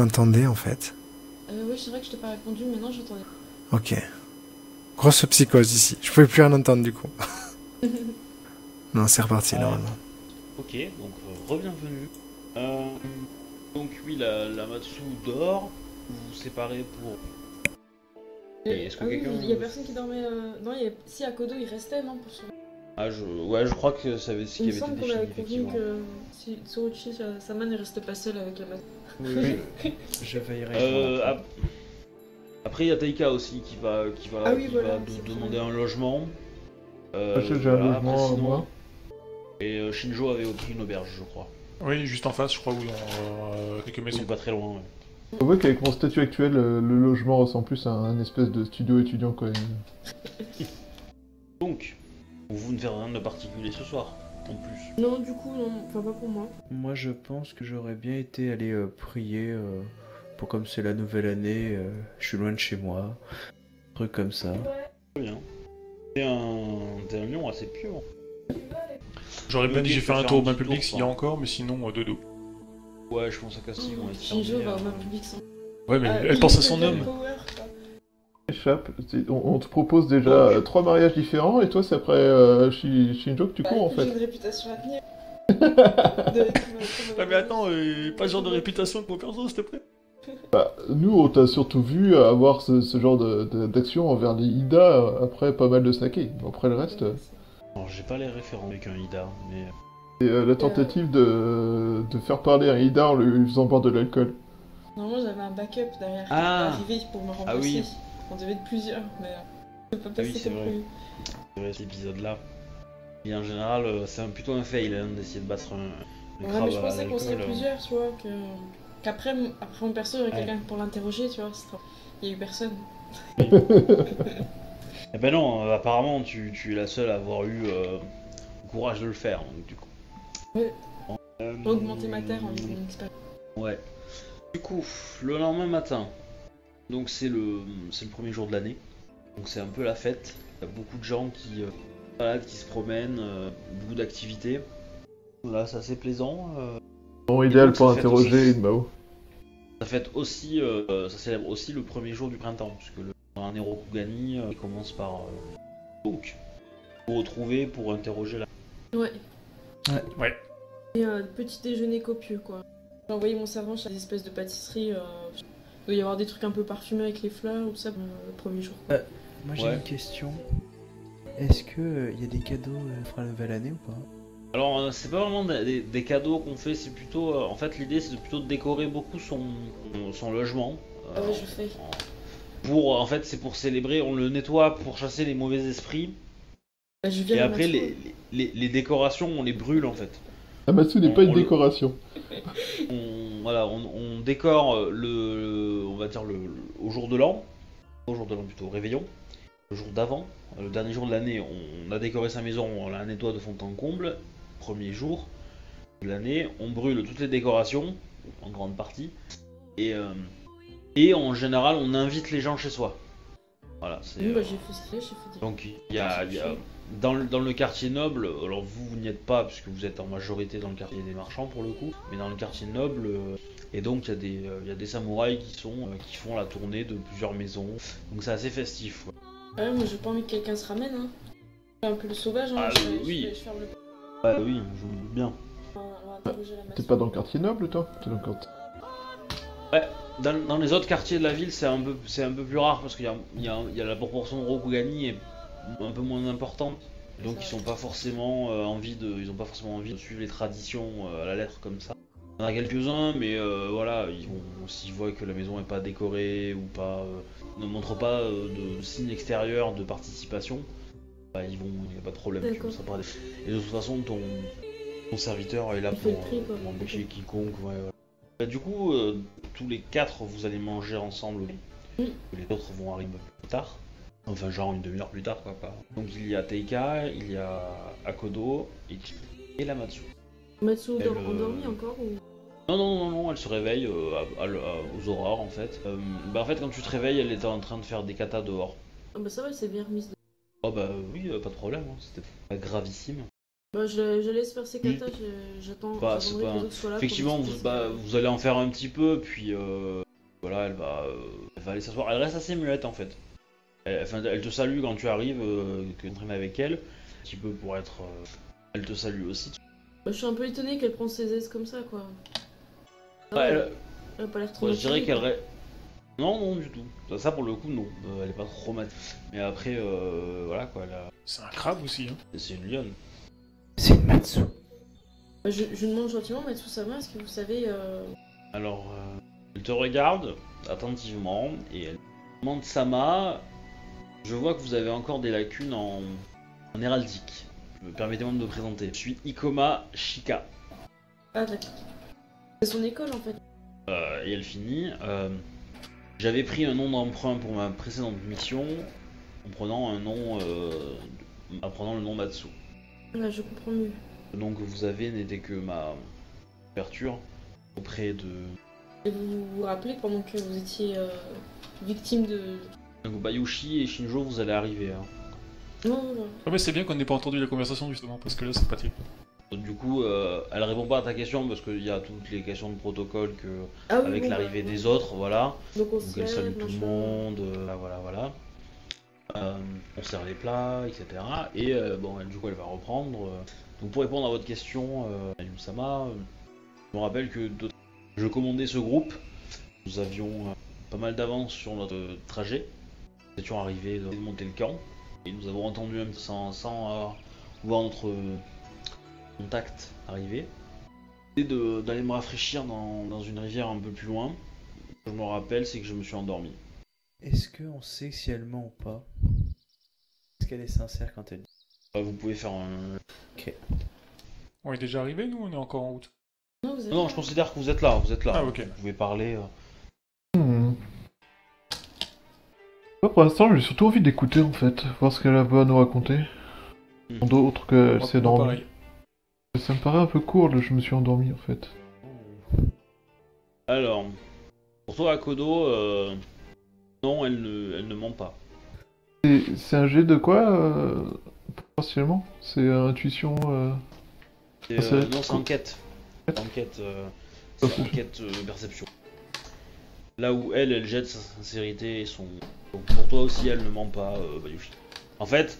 m'entendais en fait Euh, oui, c'est vrai que je t'ai pas répondu, mais non, j'entendais. Ok. Grosse psychose ici. Je pouvais plus rien entendre du coup. non, c'est reparti Ah. normalement. Ok, donc euh, re-bienvenue. Euh, donc oui, la, la Matsu dort. Vous vous séparez pour... Et est-ce que ah quelqu'un- il y a personne qui dormait. euh, Non, il y a... si à Kodo il restait, non pour son... Ah, je... Ouais, je crois que ça avait, ce qui Il me avait été semble qu'on défini, avait convenu effectivement. que si Tsuruchi sa- Saman ne reste pas seul avec la masse. Oui, je, sur Euh, ap- Après, il y a Taika aussi qui va, qui va, Ah oui, qui voilà, va demander un logement. Euh, que j'ai un voilà, logement, après, sinon- moi. Et euh, Shinjo avait pris une auberge, je crois. Oui, juste en face, je crois, ou dans euh, quelques maisons. C'est pas très loin. ouais. On voit qu'avec mon statut actuel, euh, le logement ressemble plus à un espèce de studio étudiant quand même. Donc, vous ne faites rien de particulier ce soir, en plus. Non, du coup, non, enfin pas pour moi. Moi, je pense que j'aurais bien été aller euh, prier euh, pour comme c'est la nouvelle année, euh, je suis loin de chez moi, un truc comme ça. Très bien. T'es un, t'es un lion assez pieux. hein. J'aurais bien dit j'ai je fait un tour au bain public tour, s'il y a encore, mais sinon, euh, dodo. Ouais, je pense à Cassie vont être Shinjo fermés, va au euh, main public sans. Ouais, mais Ah, elle pense à son homme. Power. Échappe. On, on te propose déjà euh, trois mariages différents et toi, c'est après euh, Shi- Shinjo que tu Bah, cours en écoute, J'ai fait. une réputation à tenir. De- Ah, mais attends, euh, pas ce genre de réputation que mon perso, s'il te plaît? Nous, on t'a surtout vu avoir ce, ce genre de- de- d'action envers les Ida euh, après pas mal de snackés. Après le reste, euh, Alors, j'ai pas les référents avec un Ida, mais. c'est euh, la tentative de, de faire parler un Ida en lui faisant boire de l'alcool. Normalement, j'avais un backup derrière qui Ah. est arrivé pour me remplacer. oui. On devait être plusieurs, mais euh, je peux pas Ah oui, c'est vrai. C'est vrai, cet épisode-là. Et en général, euh, c'est plutôt un fail hein, d'essayer de battre un, un Ouais, crabe mais je pensais qu'on serait euh. plusieurs, tu vois, que... qu'après, mon- après mon perso, il y aurait Ouais. quelqu'un pour l'interroger, tu vois. Il y a eu personne. Eh ben non, euh, apparemment, tu, tu es la seule à avoir eu euh, le courage de le faire, donc du coup. Ouais. Euh, augmenter ma terre en une expérience. Ouais. Du coup, le lendemain matin, donc c'est le, c'est le premier jour de l'année, donc c'est un peu la fête. Il y a beaucoup de gens qui, euh, baladent, qui se promènent, euh, beaucoup d'activités. Voilà, c'est assez plaisant. euh. Bon, idéal donc, pour interroger Mao. Ça fête aussi, euh, ça célèbre aussi le premier jour du printemps, puisque le un Rokugani euh, commence par euh, donc vous retrouver pour interroger la. Ouais. Ouais. Ouais. Et euh, petit déjeuner copieux, quoi. J'ai envoyé mon servant chez des espèces de pâtisseries. euh, Il doit y avoir des trucs un peu parfumés avec les fleurs ou tout ça euh, le premier jour. quoi. Moi, j'ai Ouais. une question. Est-ce que il y a des cadeaux euh, pour la nouvelle année ou pas? Alors euh, c'est pas vraiment des, des- des cadeaux qu'on fait, c'est plutôt, euh, en fait l'idée c'est de plutôt de décorer beaucoup son, son logement. euh, Ah ouais, je fais. Pour, en fait c'est pour célébrer, on le nettoie pour chasser les mauvais esprits. Bah, je viens Et après les, les, les décorations on les brûle en fait. Amatsu n'est On- pas une le- décoration. on, voilà, on, on décore euh, le, on va dire le, le- au jour de l'an, au jour de l'an plutôt, au réveillon, le jour d'avant, euh, le dernier jour de l'année, on, a décoré sa maison, on la nettoie de fond en comble, premier jour de l'année, on brûle toutes les décorations, en grande partie, et, euh, et en général on invite les gens chez soi. Voilà, c'est... Oui, bah, euh, j'ai fait j'ai fait des- donc il y a- dans, le, dans le quartier noble, alors vous, vous n'y êtes pas puisque vous êtes en majorité dans le quartier des marchands pour le coup, mais dans le quartier noble, euh, et donc il y, a des, euh, il y a des samouraïs qui, sont, euh, qui font la tournée de plusieurs maisons, donc c'est assez festif. Ouais, moi j'ai pas envie que quelqu'un se ramène. Hein. Je suis un peu le sauvage, hein. Ah, je, oui. je, je ferme le. Ouais, oui, je me doute bien. T'es pas dans le quartier noble, toi T'es dans le quartier... Dans, dans les autres quartiers de la ville, c'est un peu, c'est un peu plus rare parce qu'il y a, il y, a, il y a la proportion de Rokugani est un peu moins importante. Donc ils sont pas forcément euh, envie de, ils ont pas forcément envie de suivre les traditions euh, à la lettre comme ça. Il y en a quelques-uns, mais euh, voilà, ils vont, s'ils voient que la maison est pas décorée ou pas, ne montre pas euh, de signe extérieur de participation, bah, ils vont, il n'y a pas de problème. tu paraît- Et de toute façon, ton, ton serviteur est là pour, tri, pour embaucher quiconque. ouais, ouais. Bah, du coup, euh, tous les quatre, vous allez manger ensemble. Les autres vont arriver plus tard. Enfin, genre une demi-heure plus tard, quoi. Pas. Donc, il y a Teika, il y a Akodo et, et la Matsu. Matsu Elle, euh, endormi encore ou... Non, non, non, non, elle se réveille euh, à- à- à- aux aurores, en fait. Euh, bah, en fait, quand tu te réveilles, elle était en train de faire des katas dehors. Ah bah ça va, elle s'est bien remise. de- Oh, bah oui, pas de problème, hein, c'était pas gravissime. Bah, je, je laisse faire ses katas, j'attends. Bah, c'est que pas- les autres soient là Effectivement, vous, bah, vous allez en faire un petit peu, puis euh, voilà, elle va, euh, elle va aller s'asseoir. Elle reste assez muette en fait. Elle, enfin, elle te salue quand tu arrives, euh, que tu entraînes avec elle, un petit peu pour être. euh, elle te salue aussi. Bah, je suis un peu étonné qu'elle prenne ses aises comme ça, quoi. Ah Ouais, ouais, elle- elle a pas l'air trop Ouais, je dirais qu'elle. ré- Non, non, du tout. Ça, ça, pour le coup, non. Euh, elle est pas trop mat. Mais après, euh, voilà quoi, elle a- C'est un crabe aussi. Hein. c'est une lionne. C'est une Matsu. Bah, je, je demande gentiment, Matsusama, est-ce que vous savez. Euh... Alors, euh, elle te regarde attentivement et elle demande Sama. Je vois que vous avez encore des lacunes en, en héraldique. Permettez-moi de me présenter. Je suis Ikoma Shika. Ah, d'accord. C'est son école en fait. Euh, et elle finit. euh, J'avais pris un nom d'emprunt pour ma précédente mission en prenant un nom. Euh, en prenant le nom Matsu. Là, je comprends mieux. Le nom que vous avez n'était que ma ouverture auprès de Et vous vous rappelez pendant que vous étiez euh, victime de. Donc Bayushi et Shinjo, vous allez arriver. hein. Non, non, non. Ah, mais c'est bien qu'on n'ait pas entendu la conversation justement, parce que là c'est pas terrible. Du coup, euh, elle répond pas à ta question parce qu'il y a toutes les questions de protocole que Ah oui, avec bon, l'arrivée des autres, voilà. Donc on Donc elle salue tout le monde, euh, voilà, voilà. Euh, on sert les plats, etc. Et euh, bon, elle, du coup, elle va reprendre. Donc pour répondre à votre question, euh, Ayum-sama, je me rappelle que je commandais ce groupe. Nous avions pas mal d'avance sur notre trajet. Nous étions arrivés de monter le camp et nous avons entendu un petit sans, sans euh, voir notre euh, contact arriver. Et de- d'aller me rafraîchir dans, dans une rivière un peu plus loin. Ce que je me rappelle, c'est que je me suis endormi. Est-ce qu'on sait si elle ment ou pas? Est-ce qu'elle est sincère quand elle dit? Vous pouvez faire un. On est déjà arrivé, nous On est encore en route? Non, vous avez Non, je considère que vous êtes là, vous êtes là. Ah, ok. Vous pouvez parler. euh. Hmm. Moi, pour l'instant, j'ai surtout envie d'écouter en fait, voir ce qu'elle a à nous raconter. Hmm. D'autre qu'elle s'est endormie. pareil. Ça me paraît un peu court, je me suis endormi en fait. Alors, pour toi, Akodo, euh, non, elle ne, elle ne ment pas. C'est un jet de quoi euh, potentiellement? C'est euh, intuition. euh, C'est, Ah, euh, non, c'est enquête. Enquête, euh, enquête euh, perception. Là où elle, elle jette sa sincérité et son. Donc pour toi aussi, elle ne ment pas, euh, Bayushi. En fait,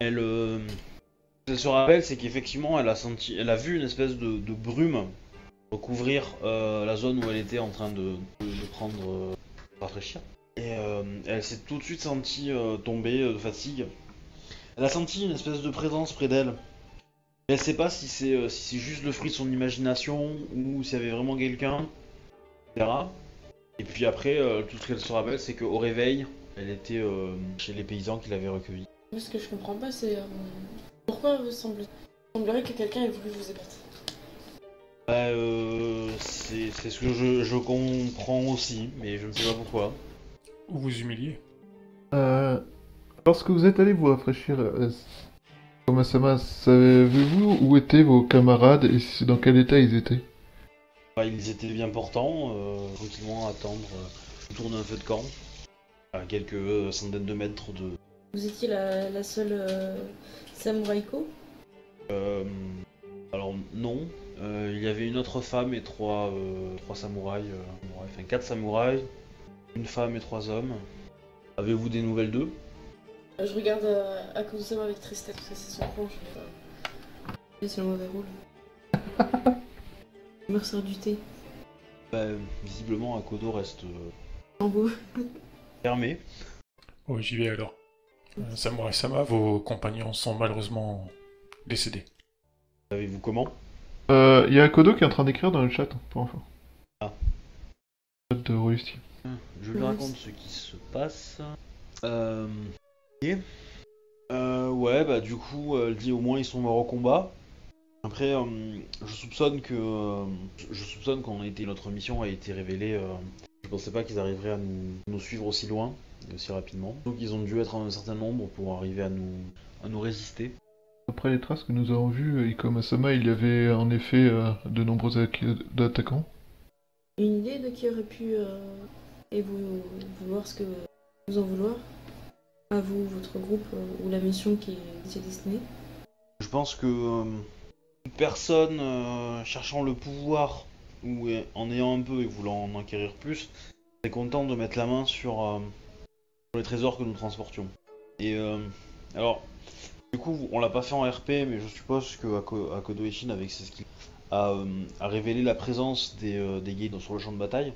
elle. euh, se rappelle, c'est qu'effectivement, elle a senti, elle a vu une espèce de, brume recouvrir euh, la zone où elle était en train de, de, prendre, euh, rafraîchir. Et euh, elle s'est tout de suite sentie tomber de fatigue. Elle a senti une espèce de présence près d'elle. Mais elle sait pas si c'est si juste le fruit de son imagination ou s'il y avait vraiment quelqu'un, etc. Et puis après, euh, tout ce qu'elle se rappelle, c'est qu'au réveil, elle était euh, chez les paysans qui l'avaient recueillie. Moi, ce que je comprends pas, c'est. euh, Pourquoi vous semblez. Il semblerait que quelqu'un ait voulu vous ébattre. Bah, euh, c'est ce que je, je comprends aussi, mais je ne sais pas pourquoi. Ou vous humilier. Euh, lorsque vous êtes allé vous rafraîchir, euh, Komasama, savez-vous où étaient vos camarades et si- dans quel état ils étaient? Ils étaient bien portants, euh, tranquillement à attendre euh, autour d'un feu de camp, à quelques euh, centaines de mètres de, Vous étiez la, la seule euh, samouraïko Euh, alors non, Euh, il y avait une autre femme et trois, euh, trois samouraïs, euh, samouraïs, enfin quatre samouraïs, une femme et trois hommes. Avez-vous des nouvelles d'eux? Je regarde euh, Akuzama avec tristesse parce que c'est son plan. Je vais. et C'est le mauvais rôle. Je me resserre du thé. Bah, Visiblement, Akodo reste euh, En beau. fermé. Oh, j'y vais alors. Euh, Samurai Sama, vos compagnons sont malheureusement décédés. Savez-vous comment? Euh, Il y a Kodo qui est en train d'écrire dans le chat, pour info. Ah. Chat de Rusty. Je lui raconte ce qui se passe. Euh... ok. Euh, ouais, bah du coup, euh, elle dit au moins ils sont morts au combat. Après, euh, je soupçonne que euh, je- soupçonne qu'on a été notre mission a été révélée. euh, je pensais pas qu'ils arriveraient à nous, nous suivre aussi loin, et aussi rapidement. Donc ils ont dû être un certain nombre pour arriver à nous à nous résister. Après les traces que nous avons vues, euh, Ikomasama, il y avait en effet euh, de nombreux atta- attaquants. Une idée de qui aurait pu. euh, et vous vouloir ce que vous en vouloir? À vous, votre groupe, euh, ou la mission qui est, qui est destinée? Je pense que euh, personne euh, cherchant le pouvoir ou en ayant un peu et voulant en acquérir plus, est content de mettre la main sur, euh, sur les trésors que nous transportions. Et euh, alors, du coup, on l'a pas fait en RP, mais je suppose que Ako- Akodo Ishin, avec ses skills, a, euh, a révélé la présence des, euh, des gays dans- sur le champ de bataille.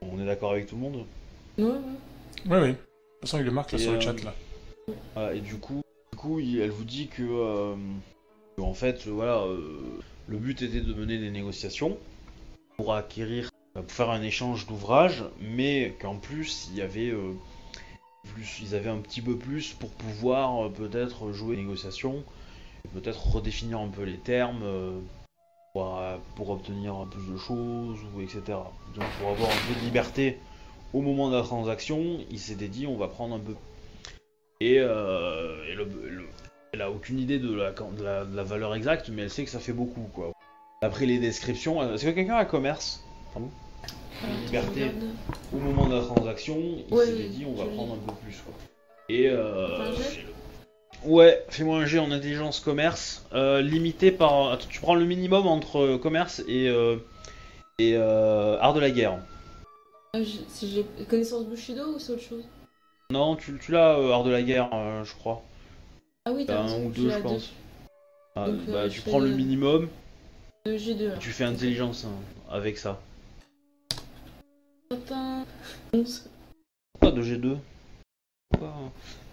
On est d'accord avec tout le monde Ouais, ouais. Oui, oui. De toute façon, il le marque là, Et, sur le chat là. Voilà, et du coup, du coup, il- elle vous dit que, euh, que, en fait, voilà, euh, le but était de mener des négociations pour acquérir, euh, pour faire un échange d'ouvrages, mais qu'en plus il y avait euh, plus, ils avaient un petit peu plus pour pouvoir peut-être jouer les négociations, peut-être redéfinir un peu les termes. pour, pour obtenir plus de choses, ou etc. Donc pour avoir un peu de liberté au moment de la transaction, il s'était dit on va prendre un peu et, le- elle a aucune idée de la, de, la, de la valeur exacte, mais elle sait que ça fait beaucoup, quoi. D'après les descriptions, euh, est-ce que quelqu'un a commerce? Alors, Liberté. Au moment de la transaction, il Ouais, s'était dit on va prendre un peu plus, quoi. Et euh, Ouais, fais-moi un jet en intelligence commerce, euh, limité par... Attends, tu prends le minimum entre euh, commerce et, euh, et euh, art de la guerre. J'ai connaissance Bushido ou c'est autre chose? Non, tu, tu l'as, art de la guerre, je crois. Ah oui, T'as un ou deux, je pense. Ah, Donc, euh, bah, je tu prends le deux. minimum, Deux G2. alors. tu fais intelligence hein, avec ça. Pas de G2 Pourquoi?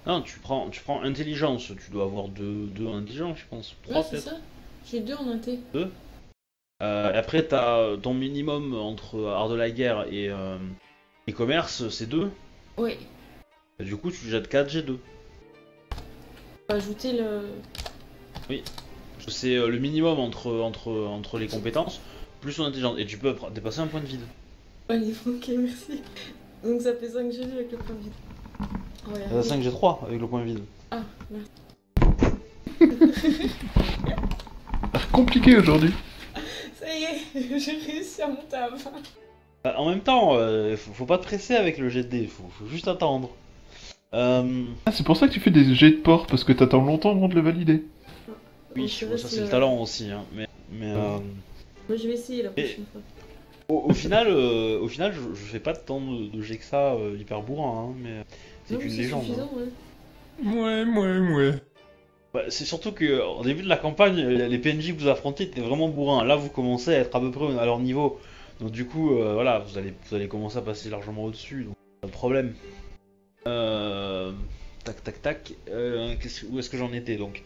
Non, tu prends, tu prends intelligence, tu dois avoir deux, deux intelligence, je pense. Trois Ouais, c'est ça. J'ai deux en inté. Euh, après, t'as ton minimum entre art de la guerre et, euh, et commerce, c'est 2. Ouais. Du coup, tu jettes 4 G2. Ajouter le. C'est euh, le minimum entre, entre, entre les compétences plus ton intelligence. Et tu peux dépasser un point de vide. Ok, merci. Donc ça fait 5 G2 avec le point de vide. Ouais, T'as 5 G3 avec le point vide. Ah, merde. Compliqué aujourd'hui. Ça y est, j'ai réussi à monter à 20. Bah, en même temps, euh, faut, faut pas te presser avec le de dés, faut, faut juste attendre. Euh, Ah, c'est pour ça que tu fais des jets de port, parce que t'attends longtemps avant de le valider. oui, bon, ça c'est le le- talent aussi. Hein, mais mais euh, Moi je vais essayer la prochaine fois. au, au final, euh, au final je, je fais pas tant de, de jets que ça euh, hyper bourrin, hein, mais c'est qu'une légende. hein. suffisant, ouais. Ouais, ouais, ouais. Bah, c'est surtout que au début de la campagne, euh, les PNJ que vous affrontez étaient vraiment bourrins. Là, vous commencez à être à peu près à leur niveau. Donc du coup, euh, voilà, vous allez, vous allez commencer à passer largement au-dessus. Donc pas de problème. Euh, tac, tac, tac. Euh, où est-ce que j'en étais donc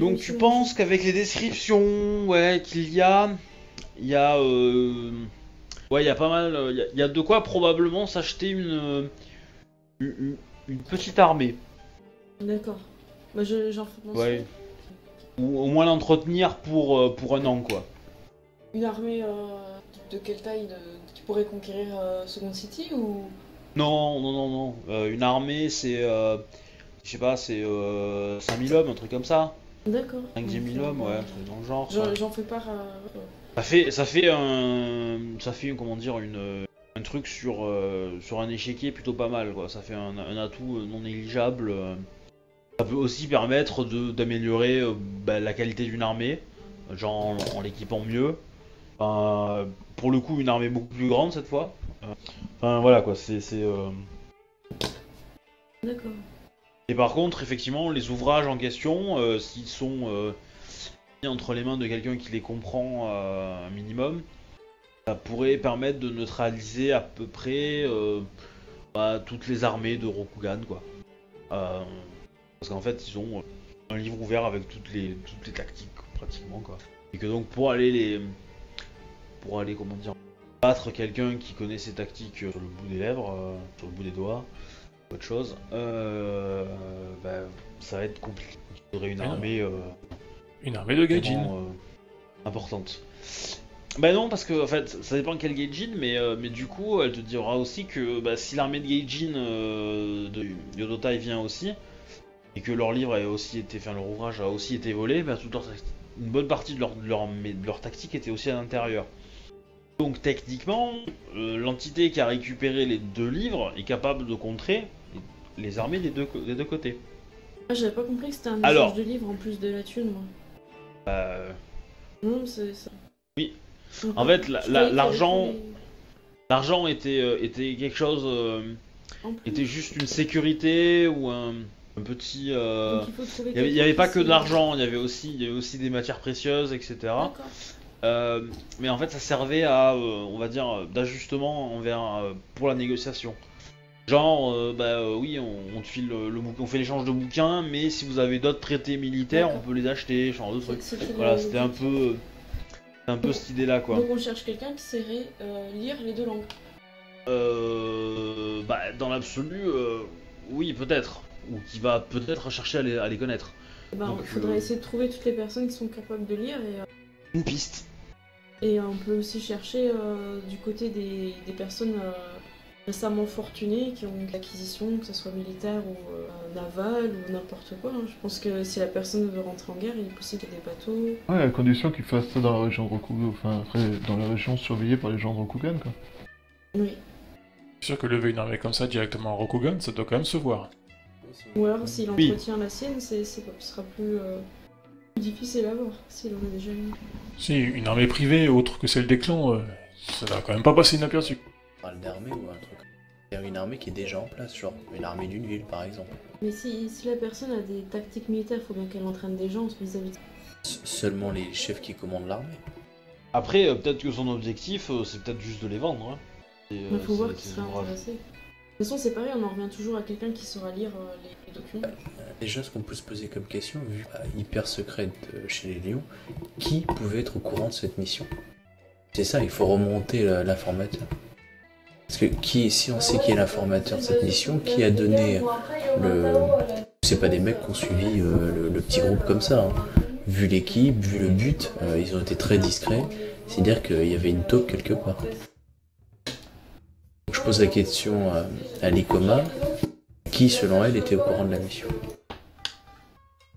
Donc tu penses qu'avec les descriptions, ouais, qu'il y a, il y a, euh, ouais, il y a pas mal, il y a- il y, a de quoi probablement s'acheter une, une, une- une petite armée. D'accord. Bah je- j'en. Ouais. Ou au moins l'entretenir pour, pour un an, quoi. Une armée de quelle taille de... qui pourrait conquérir Second City ou. Non, non, non, non. Euh, une armée, c'est, euh, je sais pas, c'est euh, 5000 hommes, un truc comme ça. D'accord. 5 10 000 Donc, hommes, euh, ouais, c'est dans le genre. J'en j'en fais part à. Ça fait, ça fait un, ça fait comment dire une, un truc sur, euh, sur un échiquier plutôt pas mal quoi. Ça fait un, un atout euh, non négligeable. euh. Ça peut aussi permettre de d'améliorer euh, bah, la qualité d'une armée, genre en, en l'équipant mieux. Enfin, pour le coup, une armée beaucoup plus grande cette fois. Euh, Enfin voilà quoi, c'est, euh, D'accord. Et par contre, effectivement, les ouvrages en question, euh, s'ils sont euh, mis entre les mains de quelqu'un qui les comprend euh, un minimum, ça pourrait permettre de neutraliser à peu près bah, toutes les armées de Rokugan, quoi. Parce qu'en fait, ils ont un livre ouvert avec toutes les, toutes les tactiques, pratiquement, quoi. Et que donc, pour aller les... Pour aller, comment dire... Battre quelqu'un qui connaît ses tactiques sur le bout des lèvres, euh, sur le bout des doigts, autre chose, euh, bah, ça va être compliqué. Il faudrait une Ah armée euh, Une armée de gaijin. euh, importante. Bah non, parce que en fait, ça dépend quel gaijin, mais, euh, mais du coup, elle te dira aussi que bah, si l'armée de gaijin euh, de Yodotai vient aussi, et que leur livre a aussi été, enfin leur ouvrage a aussi été volé, bah, toute leur une bonne partie de leur, de leur, mais de leur tactique était aussi à l'intérieur. Donc techniquement, euh, l'entité qui a récupéré les deux livres est capable de contrer les armées des deux, co- des deux côtés. Ah, j'avais pas compris que c'était un échange de livres en plus de la thune, moi. Euh, Non, c'est ça. Oui. Donc, En fait, l'argent- L'argent était, euh, était quelque chose. était juste une sécurité ou un, un petit. euh, il faut trouver Il y avait, pas que de l'argent, il y avait aussi, il y avait aussi des matières précieuses, etc. Euh, mais en fait, ça servait à, euh, on va dire, euh, d'ajustement envers euh, pour la négociation. Genre, bah oui, on, on te file le, le bouquin- on fait l'échange de bouquins, mais si vous avez d'autres traités militaires, on peut les acheter, genre de trucs. Voilà, c'était un peu, un peu cette idée-là, quoi. Donc on cherche quelqu'un qui saurait lire les deux langues. Euh, bah, dans l'absolu, oui, peut-être, ou qui va peut-être chercher à les, à les connaître. Donc, il faudrait essayer de trouver toutes les personnes qui sont capables de lire et, Une piste. et on peut aussi chercher euh, du côté des, des personnes euh, récemment fortunées qui ont de l'acquisition, que ce soit militaire ou euh, navale ou n'importe quoi. hein. Je pense que si la personne veut rentrer en guerre, il est possible qu'il y ait des bateaux. Ouais, à condition qu'ils fassent ça dans la région de Rokugan, enfin, après, dans la région surveillée par les gens de Rokugan, quoi. Oui. C'est sûr que lever une armée comme ça directement à Rokugan, ça doit quand même se voir. Ou alors s'il Oui. entretient la sienne, c'est, ce sera plus, euh, plus difficile à voir s'il en a déjà une. Si, une armée privée autre que celle des clans, euh, ça va quand même pas passer inaperçu. On parle d'armée ou un truc. C'est une armée qui est déjà en place, genre une armée d'une ville par exemple. Mais si, si la personne a des tactiques militaires, il faut bien qu'elle entraîne des gens vis-à-vis Seulement les chefs qui commandent l'armée. Après, euh, peut-être que son objectif, euh, c'est peut-être juste de les vendre. Hein. Et, euh, Il faut voir qui sera intéressé. De toute façon, c'est pareil, on en revient toujours à quelqu'un qui saura lire euh, les, documents. Euh, Déjà, ce qu'on peut se poser comme question, vu hyper secrète euh, chez les lions, qui pouvait être au courant de cette mission? C'est ça, il faut remonter l'informateur. Parce que qui, si on sait qui est l'informateur de cette mission, qui a donné le. C'est pas des mecs qui ont suivi euh, le, petit groupe comme ça. hein. Vu l'équipe, vu le but, euh, ils ont été très discrets. C'est-à-dire qu'il y avait une taupe quelque part. Pose la question à, à l'ICOMA. Qui, selon elle, était au courant de la mission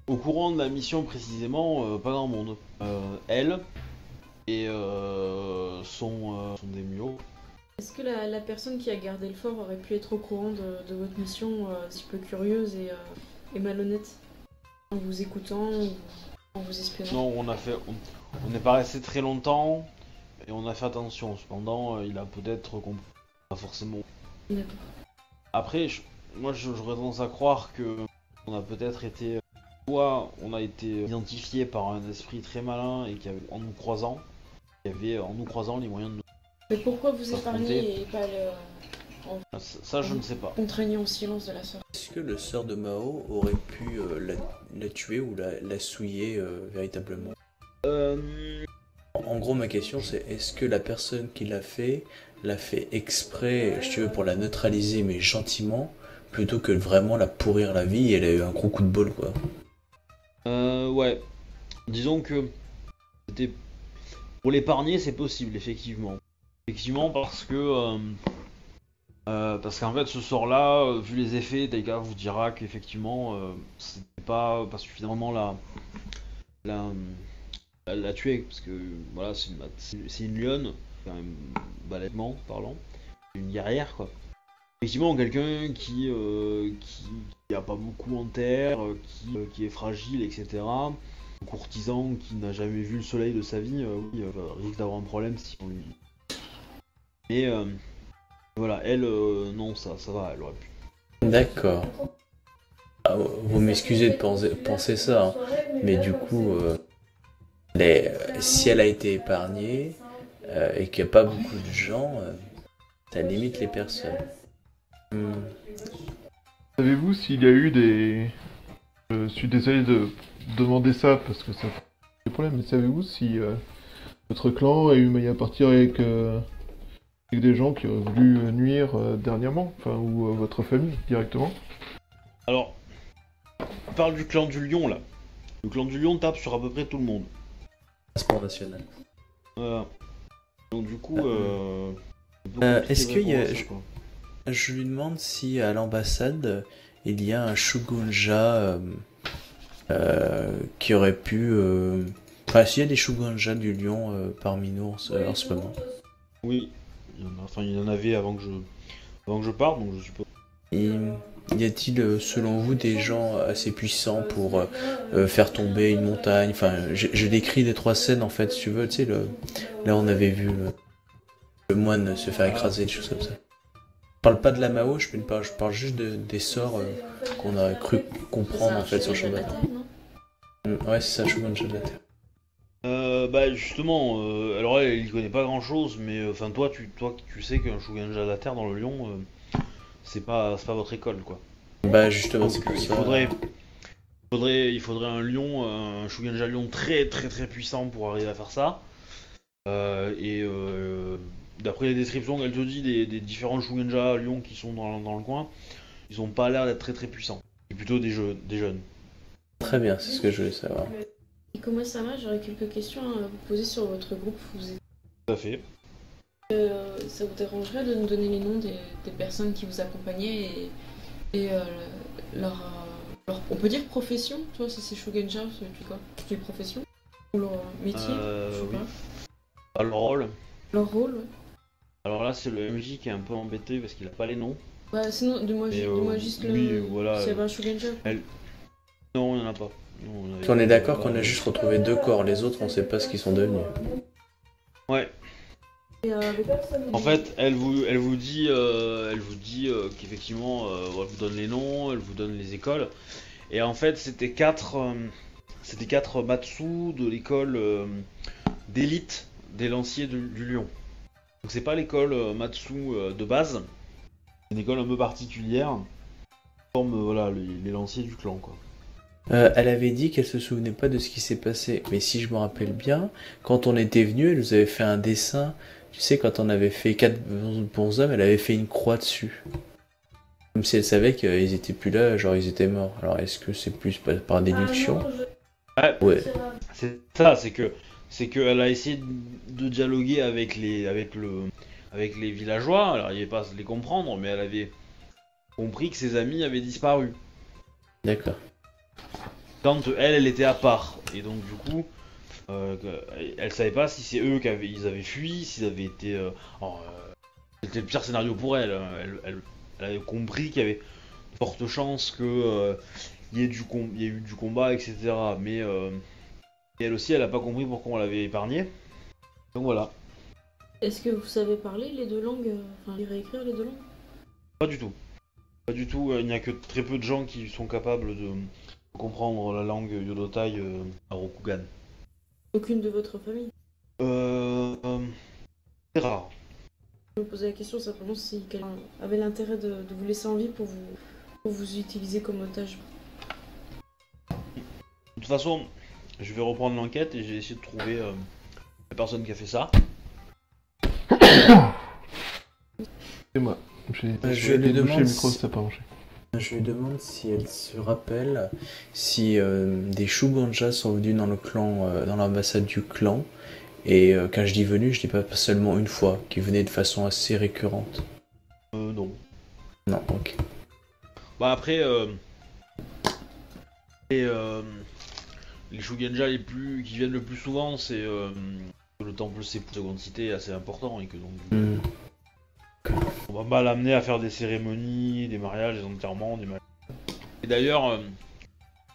Au courant de la mission précisément, euh, pas grand monde. Euh, elle et euh, son, euh, son démio. Est-ce que la, la personne qui a gardé le fort aurait pu être au courant de, de votre mission, euh, un petit peu curieuse et, euh, et malhonnête? En vous écoutant ou en vous espionnant? Non, on a fait, on on n'est pas resté très longtemps et on a fait attention. Cependant, euh, il a peut-être compris. Pas forcément. D'accord. Après, je- moi, je- j'aurais tendance à croire que on a peut-être été, soit on a été identifié par un esprit très malin et qui avait, en nous croisant, qui avait en nous croisant les moyens de nous. Mais pourquoi vous épargnez et pas le Ça, ça, je ne sais pas. contraigner au silence de la sorte? Est-ce que le sœur de Mao aurait pu euh, la, la tuer ou la, la souiller euh, véritablement? Euh, En en gros, ma question c'est est-ce que la personne qui l'a fait l'a fait exprès, je veux, pour la neutraliser, mais gentiment, plutôt que vraiment la pourrir la vie elle a eu un gros coup de bol, quoi. Euh, ouais. Disons que c'était pour l'épargner, c'est possible, effectivement. Effectivement, parce que euh, euh, parce qu'en fait, ce sort-là, euh, vu les effets, Taika vous dira qu'effectivement, euh, c'était pas suffisamment la la, la la tuer, parce que voilà, c'est une une lionne, quand même balèzement parlant, une guerrière quoi. Effectivement, quelqu'un qui, euh, qui a pas beaucoup en terre, euh, qui, euh, qui est fragile, etc. Un courtisan qui n'a jamais vu le soleil de sa vie, oui, risque d'avoir un problème si on lui. Mais voilà, elle, non, ça, ça va, elle aurait pu. D'accord. Ah, vous m'excusez de penser, penser ça, hein, mais du coup, les- si elle a été épargnée euh, et qu'il n'y a pas beaucoup de gens, euh, ça limite les personnes. Hmm. Savez-vous s'il y a eu des... Je suis désolé de demander ça parce que ça fait des problèmes, mais savez-vous si euh, votre clan a eu maille à partir avec, euh, avec des gens qui auraient voulu nuire euh, dernièrement, enfin, ou euh, votre famille directement? Alors, on parle du clan du lion là. Le clan du lion tape sur à peu près tout le monde. Sport national. Voilà. Donc du coup, euh, peu Euh, compliqué est-ce y a- ça, je- lui demande si à l'ambassade il y a un Shugonja euh, euh, qui aurait pu. euh, Enfin, s'il y a des Shugonja du lion euh, parmi nous en ce, en ce moment. Oui, il y en a, enfin il y en avait avant que je, avant que je parte, donc je suppose. Et y a-t-il, euh, selon vous, des gens assez puissants pour euh, euh, faire tomber une montagne? Enfin, j'ai décrit les trois scènes, en fait, si tu veux. Tu sais, là, on avait vu le, moine se faire écraser, des choses comme ça. Je parle pas de la Mao, je parle, je juste de- des sorts euh, qu'on a cru comprendre, en fait, sur le de bataille. non Mm, Ouais, c'est ça, Shogunja de la Terre. Euh, bah justement, euh, alors elle, il connaît pas grand chose, mais euh, enfin toi, tu, toi, tu sais qu'un Shugenja de la Terre dans le lion, euh, c'est pas, c'est pas votre école quoi. Bah, justement, c'est pour il ça. faudrait, faudrait, il faudrait un lion, un Shugenja lion très très très puissant pour arriver à faire ça. Euh, et euh, d'après les descriptions qu'elle te dit des, des différents Shugenja lions qui sont dans, dans le coin, ils ont pas l'air d'être très très puissants. C'est plutôt des, jeux, des jeunes. Très bien, c'est ce que je voulais savoir. Et comment ça va? J'aurais quelques questions à vous poser sur votre groupe. Vous êtes- Tout à fait. Euh, ça vous dérangerait de nous donner les noms des, des personnes qui vous accompagnaient et, et euh, leur, euh, leur- On peut dire profession Tu vois, si c'est Shugenja, c'est tu quoi Tu dis profession Ou leur métier Euh, Je sais oui. pas. Alors rôle. Leur rôle ouais. Alors là c'est le MJ qui est un peu embêté parce qu'il a pas les noms. Bah, sinon, dis-moi ju- euh, juste oui, le. voilà, y euh, avait un Shugenja. Non, il y en a pas. Non, on avait- Puis on est d'accord qu'on a juste retrouvé deux corps, les autres, on sait pas ce qu'ils sont devenus. Ouais. En fait, elle vous, elle vous dit, euh, elle vous dit euh, qu'effectivement, euh, elle vous donne les noms, elle vous donne les écoles. Et en fait, c'était quatre, c'était quatre Matsu de l'école d'élite des lanciers du, Lion. Donc c'est pas l'école Matsu de base, c'est une école un peu particulière. Forme voilà les, lanciers du clan quoi. Elle avait dit qu'elle se souvenait pas de ce qui s'est passé, mais si je me rappelle bien, quand on était venu, elle nous avait fait un dessin. Tu sais, quand on avait fait quatre bons hommes, elle avait fait une croix dessus. Comme si elle savait qu'ils étaient plus là, genre ils étaient morts. Alors est-ce que c'est plus par, déduction Ouais. C'est ça, c'est que c'est qu'elle a essayé de dialoguer avec les avec le avec les villageois. Elle n'arrivait pas à les comprendre, mais elle avait compris que ses amis avaient disparu. D'accord. Quand elle, elle était à part, et donc du coup, euh, que- elle savait pas si c'est eux qui avaient ils avaient fui, s'ils avaient été. euh, euh, C'était le pire scénario pour elle. hein. Elle, elle- elle avait compris qu'il y avait de fortes chances que euh, il y ait du com- il y ait eu du combat, etc. Mais euh, elle aussi, elle a pas compris pourquoi on l'avait épargné. Donc voilà, Est-ce que vous savez parler les deux langues euh, Enfin, lire et écrire les deux langues? Pas du tout. Pas du tout. euh, Il n'y a que très peu de gens qui sont capables de comprendre la langue Yodotai euh, à Rokugan. Aucune de votre famille Euh, euh, c'est rare. Je me posais la question simplement si quelqu'un avait l'intérêt de, de vous laisser en vie pour vous, pour vous utiliser comme otage. De toute façon, je vais reprendre l'enquête et j'ai essayé de trouver euh, la personne qui a fait ça. C'est moi. J'ai Euh, je lui demande le micro, si- ça n'a pas marché. Je lui demande si elle se rappelle si euh, des Shugonja sont venus dans le clan, euh, dans l'ambassade du clan. Et euh, quand je dis venu, je dis pas seulement une fois, qui venaient de façon assez récurrente. Euh, non. Non, ok. Bah après, euh, et, euh, les Shugenja les plus qui viennent le plus souvent, c'est euh, que le temple c'est seconde cité est assez important et que donc Hmm. On va pas l'amener à faire des cérémonies, des mariages, des enterrements, des mariages. Et d'ailleurs, euh,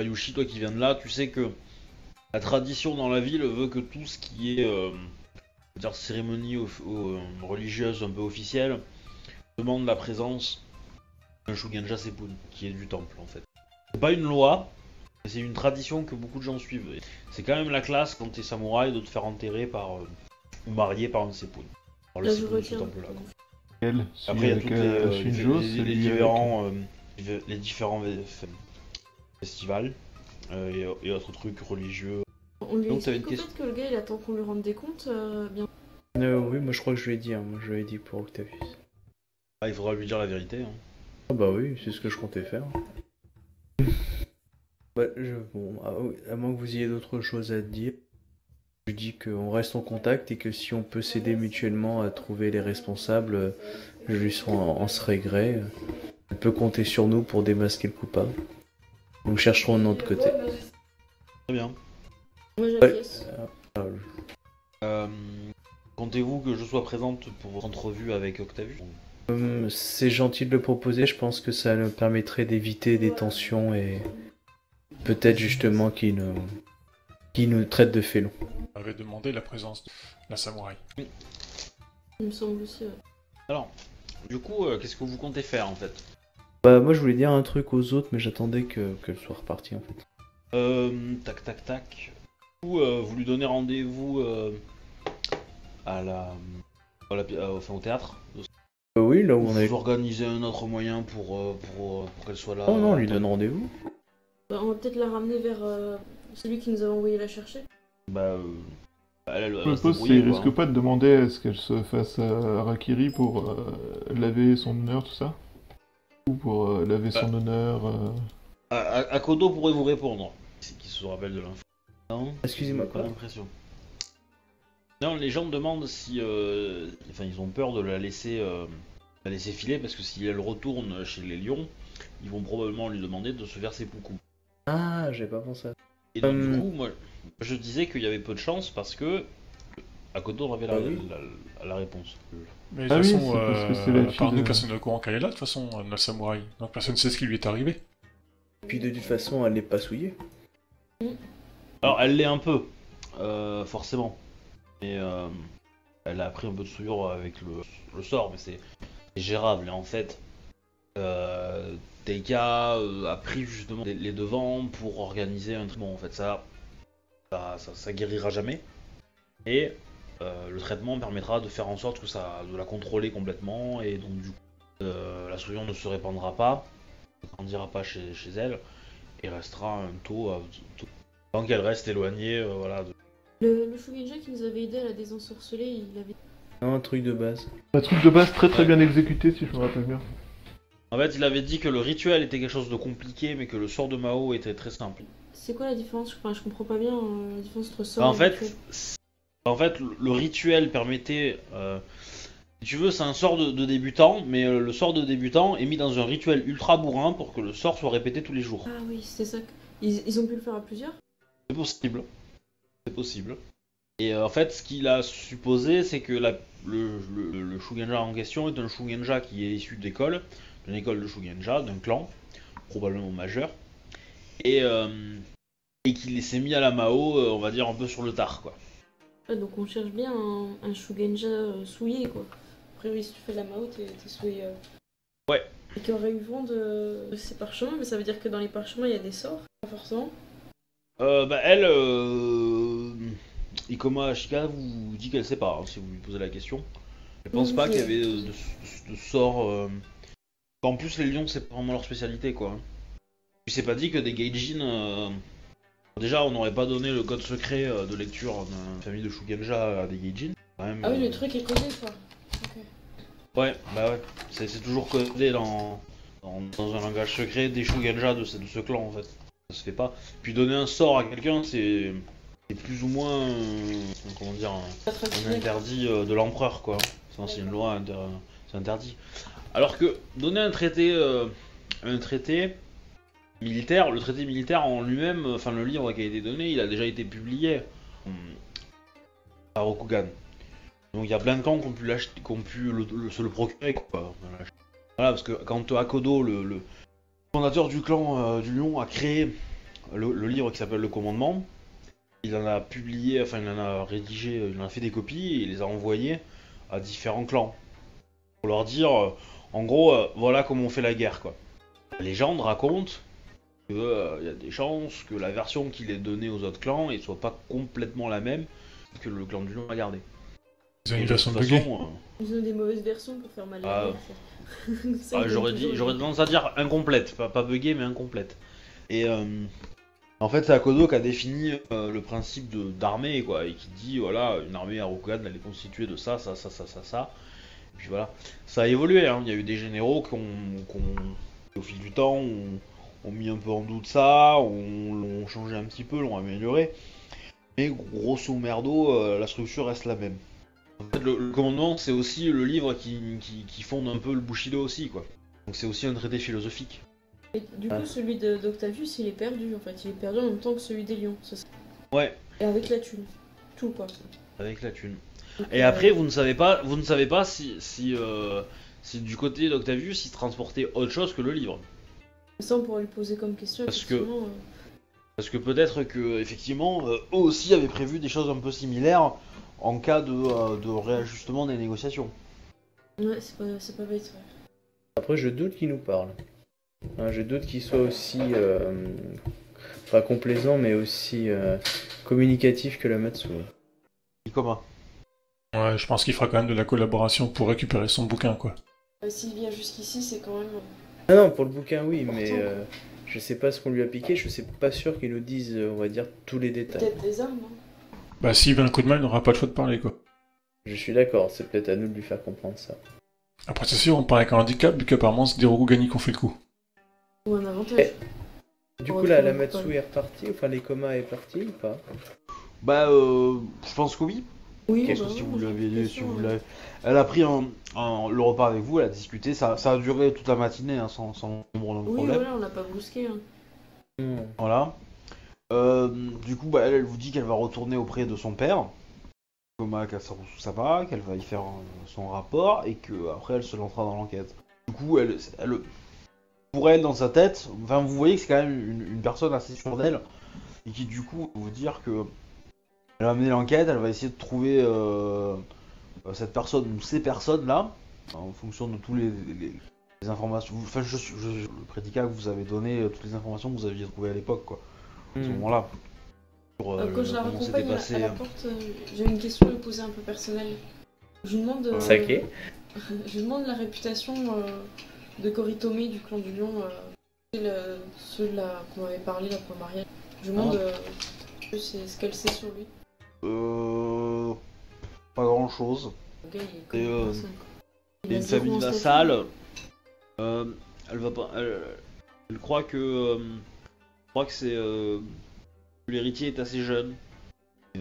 Ayushi, toi qui viens de là, tu sais que la tradition dans la ville veut que tout ce qui est euh, dire cérémonie euh, religieuse un peu officielle demande la présence d'un Shugenja Seppun, qui est du temple en fait. C'est pas une loi, mais c'est une tradition que beaucoup de gens suivent. C'est quand même la classe quand t'es samouraï de te faire enterrer par euh, ou marier par un Seppun. Par le Là, je ce retiens. temple-là. Après, il y a avec les, euh, euh, les- Shinjo, les- différents, euh, les- différents festivals euh, et, et autres trucs religieux. On lui Donc, explique une fait que le gars il attend qu'on lui rende des comptes euh, bien. Euh, oui, moi je crois que je lui ai dit, hein, moi je lui ai dit pour Octavius. Ah, il faudra lui dire la vérité. hein. Ah bah oui, c'est ce que je comptais faire. Bah, je, bon, à, à moins que vous ayez d'autres choses à dire, je dis qu'on reste en contact et que si on peut s'aider mutuellement à trouver les responsables, je lui serai en, en serai gré. Elle peut compter sur nous pour démasquer le coupable. Nous chercherons de notre côté. Très bien. Ouais. j'acquiesce. Ah, Euh, Comptez-vous que je sois présente pour votre entrevue avec Octavius? Hum, C'est gentil de le proposer, je pense que ça nous permettrait d'éviter des tensions et peut-être justement qu'il nous, qu'il nous traite de félons. On avait demandé la présence de la samouraï. Il me semble aussi. ouais. Alors, du coup, euh, qu'est-ce que vous comptez faire en fait? Bah moi je voulais dire un truc aux autres mais j'attendais que- qu'elle soit repartie en fait. Euh, tac, tac, tac. Vous, euh, vous lui donnez rendez-vous euh, à la, à la pi- euh, enfin, au théâtre. Euh, oui, là où on Vous avait... organisez un autre moyen pour, pour, pour qu'elle soit là. Oh non, on lui donne rendez-vous. Bah, on va peut-être la ramener vers celui qui nous avait envoyé la chercher. Bah, euh, elle, elle, pose, il risque pas de demander à ce qu'elle se fasse euh, Harakiri pour euh, laver son honneur, tout ça? Ou pour euh, laver son honneur euh, A- A- Akodo pourrait vous répondre. C'est qui se rappelle de l'info. Non? Excusez-moi, Pas quoi l'impression. Non, les gens demandent si. euh, Enfin, ils ont peur de la laisser, euh, la laisser filer parce que si elle retourne chez les lions, ils vont probablement lui demander de se ses poucous. Ah, j'ai pas pensé à ça. Et donc, Hum. du coup, moi, je disais qu'il y avait peu de chance parce que Akodo avait la, Ah oui. la- la réponse. Mais de Ah toute façon, euh, à nous, de- personne n'est au courant qu'elle est là, de toute façon, euh, la samouraï. Donc personne ne sait ce qui lui est arrivé. Et puis de toute façon, elle n'est pas souillée. Alors, elle l'est un peu, euh, forcément. Mais euh, elle a pris un peu de souillure avec le, le sort, mais c'est c'est gérable. Et en fait, euh, Teika euh, a pris justement les, les devants pour organiser un traitement. En fait, ça, ça, ça, ça guérira jamais. Et euh, le traitement permettra de faire en sorte que ça, de la contrôler complètement. Et donc, du coup, euh, la souillure ne se répandra pas, ne grandira pas chez, chez elle, et restera un taux, taux Tant qu'elle reste éloignée, euh, voilà. de- Le, le Shugenja qui nous avait aidé à la désensorceler, il avait. Non, un truc de base. Un truc de base très très bien exécuté, si je me rappelle bien. En fait, il avait dit que le rituel était quelque chose de compliqué, mais que le sort de Mao était très simple. C'est quoi la différence? Enfin, je comprends pas bien euh, la différence entre ça Bah, en et fait, rituel. en fait, le- rituel permettait, euh, si tu veux, c'est un sort de, de débutant, mais euh, le sort de débutant est mis dans un rituel ultra bourrin pour que le sort soit répété tous les jours. Ah oui, c'est ça. Ils, ils ont pu le faire à plusieurs? C'est possible. C'est possible. Et euh, en fait, ce qu'il a supposé, c'est que la- le, le, le Shugenja en question est un Shugenja qui est issu d'école, d'une école de Shugenja, d'un clan, probablement majeur, et, euh, et qu'il s'est mis à la Mao, euh, on va dire, un peu sur le tard, quoi. Ah, donc on cherche bien un, un Shugenja euh, souillé, quoi. Après, oui, si tu fais la Mao, t'es souillé. Ouais. Et qui aurait eu vent de, de ces parchemins, mais ça veut dire que dans les parchemins, il y a des sorts Pas forcément. Euh, bah, elle, euh, Ikoma Ashika vous dit qu'elle sait pas, hein, si vous lui posez la question. Elle pense Oui, pas je- qu'il y avait de, de- euh, En plus, les lions, c'est pas vraiment leur spécialité, quoi. Puis c'est pas dit que des Gaijin. euh, Déjà, on n'aurait pas donné le code secret euh, de lecture d'une famille de Shugenja à des Gaijin. Même, Ah oui, euh, le truc est codé, quoi. Ouais, bah ouais. C'est c'est toujours codé dans, dans, dans un langage secret des Shugenja de ce, de ce clan en fait. Ça se fait pas. Puis donner un sort à quelqu'un, c'est c'est plus ou moins euh, comment dire un, interdit euh, de l'empereur quoi. Enfin, c'est une loi, inter- c'est interdit. Alors que donner un traité, euh, un traité militaire, le traité militaire en lui-même, enfin le livre qui a été donné, il a déjà été publié par Rokugan. Donc il y a plein de clans qui ont pu, le- se le procurer. Quoi. Voilà, parce que quand Akodo, le, le fondateur du clan euh, du lion, a créé le, le livre qui s'appelle Le Commandement, il en a publié, enfin il en a rédigé, il en a fait des copies et il les a envoyées à différents clans. Pour leur dire, euh, en gros, euh, voilà comment on fait la guerre. quoi. La légende raconte qu'il y a des chances que la version qu'il ait donnée aux autres clans ne soit pas complètement la même que le clan du lion a gardé. Ils ont une version buggée. façon, euh, Ils ont des mauvaises versions pour faire mal à Ah. la Ah, ils j'aurais tendance à dire incomplète, pas, pas buggée mais incomplète. Et euh, en fait, c'est Akodo qui a défini euh, le principe de d'armée quoi, et qui dit voilà, une armée à Rokugan elle est constituée de ça, ça, ça, ça, ça, ça. Et puis voilà, ça a évolué. Hein. Il y a eu des généraux qui ont, qui ont- au fil du temps, ont, ont mis un peu en doute ça, ont, l'ont changé un petit peu, l'ont amélioré. Mais grosso merdo, euh, la structure reste la même. En fait, le, le commandement, c'est aussi le livre qui, qui, qui fonde un peu le Bushido aussi, quoi. Donc c'est aussi un traité philosophique. Et du coup, Ah. celui de- d'Octavius, il est perdu en fait. Il est perdu en même temps que celui des lions. c'est ça? Ouais, Et avec la thune. Tout quoi. avec la thune. Et après, vous ne savez pas, vous ne savez pas si, si, euh, c'est du côté d'Octavius, il transportait autre chose que le livre. Ça, on pourrait lui poser comme question. Parce que- euh, Parce que peut-être que effectivement, euh, eux aussi avaient prévu des choses un peu similaires en cas de, euh, de réajustement des négociations. Ouais, c'est pas, c'est pas bête. ouais. Après, je doute qu'il nous parle. Hein, je doute qu'il soit aussi, euh, pas complaisant, mais aussi euh, communicatif que la Matsu. Ikoma. Ouais, je pense qu'il fera quand même de la collaboration pour récupérer son bouquin, quoi. Euh, S'il vient jusqu'ici, c'est quand même. Ah non, pour le bouquin, oui, mais euh, je sais pas ce qu'on lui a piqué. Je suis pas sûr qu'il nous dise, euh, on va dire, tous les détails. Peut-être des armes. hein. Bah, s'il veut un coup de main, il n'aura pas le choix de parler, quoi. Je suis d'accord, c'est peut-être à nous de lui faire comprendre ça. Après, c'est sûr, on parle avec un handicap, vu qu'apparemment, c'est des Rokugani qui ont fait le coup. Ou un avantage. Du On coup, là, la Matsu est repartie, enfin, les comas est parti ou pas? Bah, euh, je pense que oui. Oui, Qu'est-ce bah que si vous l'avez si vous l'avez- Elle a pris le repas avec vous, elle a discuté, ça, ça a duré toute la matinée hein, sans, sans nombre de Oui, problèmes. voilà, on l'a pas brusqué. hein. Voilà. Euh, du coup, bah, elle, elle vous dit qu'elle va retourner auprès de son père, Thomas Kassaru-sama, qu'elle va y faire son rapport et que après elle se lancera dans l'enquête. Du coup, elle, elle- pour elle, dans sa tête, enfin, vous voyez que c'est quand même une, une personne assez sûre d'elle et qui, du coup, vous dire que elle va mener l'enquête, elle va essayer de trouver euh, euh, cette personne ou ces personnes-là en fonction de tous les, les- les informations. Enfin, je, je, je- le prédicat que vous avez donné, euh, toutes les informations que vous aviez trouvées à l'époque, quoi à ce Hmm. moment-là. Euh, Euh, quand je la raccompagne à, passé. à la porte, euh, j'ai une question à lui poser un peu personnelle. Je lui demande. euh, Je lui demande la réputation euh, de Koritome du clan du lion. euh, ceux de la- qu'on avait parlé la première mariage. Je lui demande Ah. euh, ce qu'elle sait sur lui. Euh, pas grand chose. Comme Et, euh. Il y a une famille vassale. Euh, elle va pas. Elle, elle croit que. euh, je crois que c'est. euh, L'héritier est assez jeune.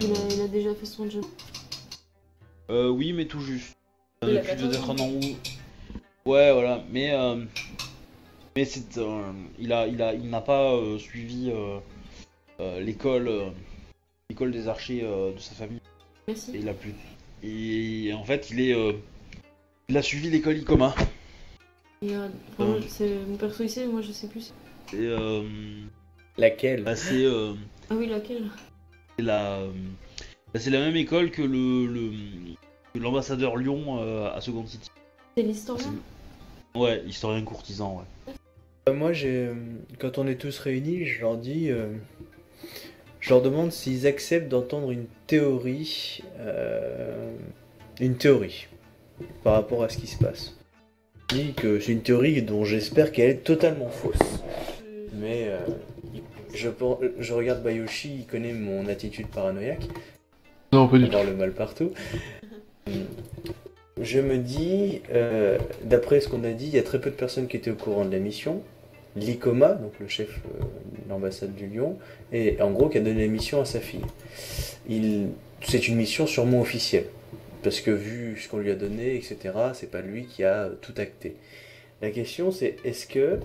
Il a, il a déjà fait son job. Euh, oui, mais tout juste. Il a Depuis 14 peut-être ans. un an ou. Ouais, voilà. Mais. euh, mais c'est. euh, il a, il a, il n'a pas euh, suivi euh, euh, l'école, l'école des archers euh, de sa famille. Et Merci. il a plus. Et en fait, il est. euh, il a suivi l'école Icoma. Et, euh, enfin, Euh. c'est mon perso ici, moi je sais plus. Et euh, Laquelle? bah, c'est euh, Ah oui, laquelle? c'est la, bah, c'est la même école que le, le que l'ambassadeur Lyon euh, à Second City. C'est l'historien? Ouais, historien courtisan, ouais. Moi, j'ai, quand on est tous réunis, je leur dis, euh, je leur demande s'ils acceptent d'entendre une théorie, euh, une théorie par rapport à ce qui se passe. Je dis que c'est une théorie dont j'espère qu'elle est totalement fausse. Mais euh, je, je regarde Bayoshi, il connaît mon attitude paranoïaque. Non, pas du tout. le mal partout. Je me dis, euh, d'après ce qu'on a dit, il y a très peu de personnes qui étaient au courant de la mission. L'ICOMA, donc le chef euh, de l'ambassade du Lyon, et en gros qui a donné la mission à sa fille. Il, c'est une mission sûrement officielle, parce que vu ce qu'on lui a donné, etc., c'est pas lui qui a tout acté. La question c'est, est-ce que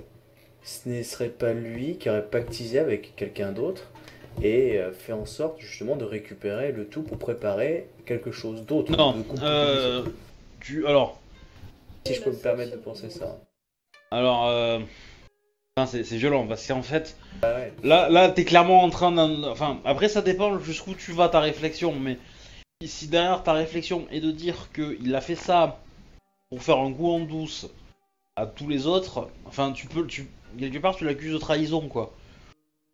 ce ne serait pas lui qui aurait pactisé avec quelqu'un d'autre et euh, fait en sorte justement de récupérer le tout pour préparer quelque chose d'autre. Non, euh, tu, alors, Si je peux me permettre de penser ça. alors, euh, c'est, violent parce qu'en fait, Ah ouais. là, là, t'es clairement en train d'un, enfin, après ça dépend jusqu'où tu vas ta réflexion, mais si derrière ta réflexion est de dire que il a fait ça pour faire un coup en douce à tous les autres, enfin, tu peux, tu, quelque part, tu l'accuses de trahison, quoi.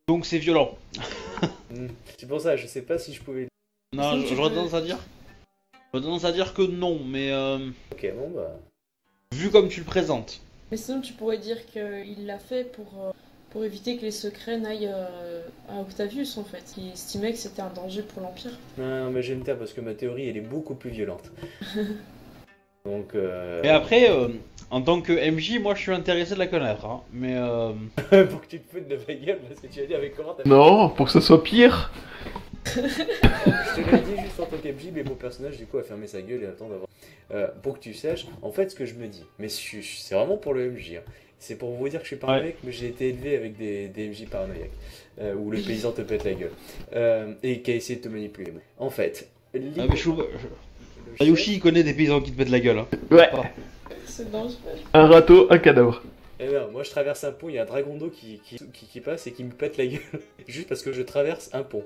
Donc c'est violent. Hmm. C'est pour ça, je sais pas si je pouvais. Non, j'aurais peux- tendance à dire, j'aurais tendance à dire que non, mais euh, Ok, bon bah. vu comme tu le présentes. Mais sinon, tu pourrais dire qu'il l'a fait pour, euh, pour éviter que les secrets n'aillent euh, à Octavius, en fait. Il estimait que c'était un danger pour l'Empire. Non, non, mais j'aime bien parce que ma théorie elle est beaucoup plus violente. Donc. Euh... Mais après, euh, en tant que MJ, moi je suis intéressé de la connaître, hein. mais euh, pour que tu te foutes de ma gueule, parce que tu vas dire, mais comment t'as Non, pour que ça soit pire. Je te l'ai dit juste en tant qu'MJ, mais mon personnage du coup a fermé sa gueule et attend d'avoir. Euh, pour que tu saches, en fait, ce que je me dis, mais c'est vraiment pour le MJ, hein. c'est pour vous dire que je suis paranoïaque, mais j'ai été élevé avec des, des MJ paranoïaques, euh, où le paysan te pète la gueule, euh, et qui a essayé de te manipuler. En fait, ah, mais je, Ayushi il connaît des paysans qui te mettent la gueule. Hein. Ouais. C'est dangereux. Un râteau, un cadavre. Eh ben, moi je traverse un pont, il y a un dragon d'eau qui, qui, passe et qui me pète la gueule. Juste parce que je traverse un pont.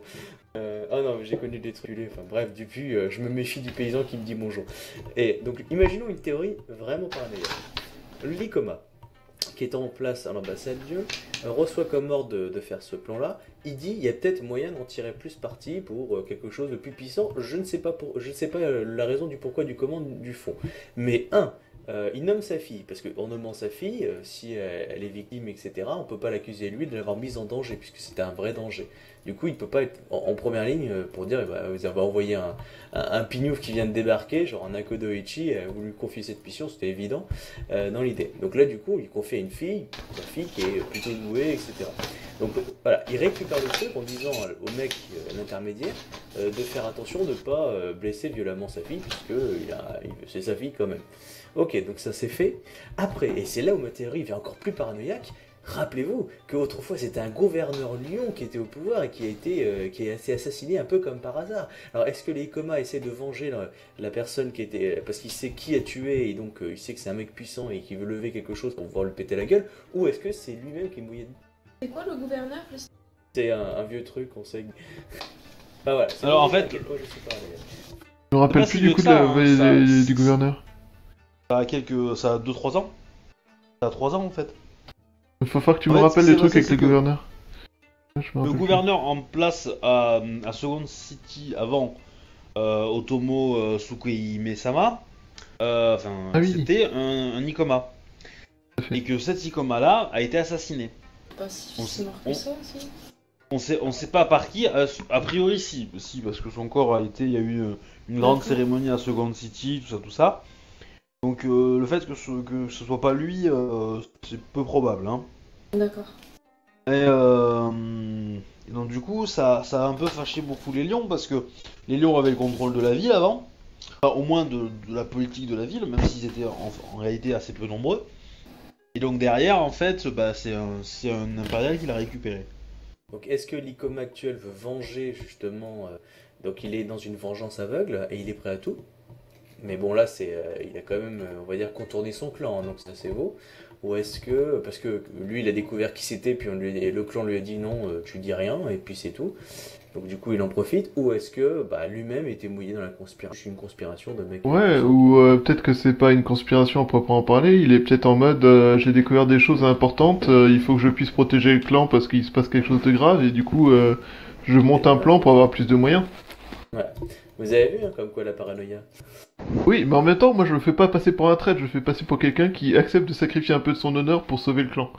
Euh, oh non, j'ai connu des trucs. Enfin bref, depuis, euh, je me méfie du paysan qui me dit bonjour. Et donc, imaginons une théorie vraiment paranoïaque. L'ICOMA, qui est en place à l'ambassade Dieu, reçoit comme ordre de, de faire ce plan-là. Il dit il y a peut-être moyen d'en tirer plus parti pour euh, quelque chose de plus puissant. Je ne sais pas, pour, je ne sais pas euh, la raison du pourquoi, du comment, du fond. Mais un, euh, il nomme sa fille, parce qu'en nommant sa fille, euh, si elle, est victime, etc., on peut pas l'accuser lui de l'avoir mise en danger, puisque c'était un vrai danger. Du coup, il peut pas être en, première ligne euh, pour dire, bah, vous avez envoyé un, un, un pignouf qui vient de débarquer, genre un Akodoichi, euh, vous lui confiez cette mission, c'était évident dans l'idée. Donc là, du coup, il confie à une fille, sa fille qui est plutôt douée, etc. Donc voilà, il récupère le truc en disant au mec, l'intermédiaire, de faire attention de ne pas euh, blesser violemment sa fille, puisque euh, il a- il- c'est sa fille quand même. Ok, donc ça c'est fait. Après, et c'est là où ma théorie devient encore plus paranoïaque, rappelez-vous qu'autrefois c'était un gouverneur Lyon qui était au pouvoir et qui a été euh, qui a été assassiné un peu comme par hasard. Alors est-ce que les Ikoma essaient de venger la, la personne qui était... parce qu'il sait qui a tué et donc euh, il sait que c'est un mec puissant et qui veut lever quelque chose pour pouvoir le péter la gueule, ou est-ce que c'est lui-même qui est mouillé dedans C'est quoi le gouverneur C'est un, un vieux truc, on sait. Ah voilà. c'est Alors, en fait- je me rappelle plus du coup que de ça, la hein, vallée ça- des- du gouverneur. Ça a quelques. Ça a 2-3 ans Ça a 3 ans en fait. Il faut falloir que tu En me fait, rappelles les trucs avec Le rappelle plus. gouverneur en place à, à Second City avant euh, Otomo euh, Sukuime-sama, euh, enfin, Ah oui. c'était un, un Ikoma. Et que cet Ikoma-là a été assassiné. Pas si On on- ça, si. On sait, on sait pas par qui, a, a priori si, si, parce que son corps a été, il y a eu une, une grande cérémonie à Second City, tout ça, tout ça. Donc euh, le fait que ce, que ce soit pas lui, euh, c'est peu probable. Hein. D'accord. Et, euh, et donc du coup, ça, ça a un peu fâché beaucoup les lions, parce que les lions avaient le contrôle de la ville avant, Enfin, au moins de, de la politique de la ville, même s'ils étaient en, en réalité assez peu nombreux. Et donc derrière, en fait, bah, c'est un, c'est un impérial qui l'a récupéré. Donc est-ce que l'ICOMA actuel veut venger justement euh, Donc il est dans une vengeance aveugle et il est prêt à tout? Mais bon là c'est euh, il a quand même euh, on va dire contourné son clan hein, donc c'est beau. Ou est-ce que parce que lui il a découvert qui c'était puis le clan lui a dit non euh, tu dis rien et puis c'est tout. Donc du coup il en profite ou est-ce que bah, lui-même était mouillé dans la conspiration une conspiration de mecs Ouais, ou euh, peut-être que c'est pas une conspiration à proprement parler, il est peut-être en mode euh, j'ai découvert des choses importantes, euh, il faut que je puisse protéger le clan parce qu'il se passe quelque chose de grave et du coup euh, je monte un plan pour avoir plus de moyens. Vous avez vu hein, comme quoi la paranoïa Oui, mais en même temps, moi je le fais pas passer pour un traître, je le fais passer pour quelqu'un qui accepte de sacrifier un peu de son honneur pour sauver le clan.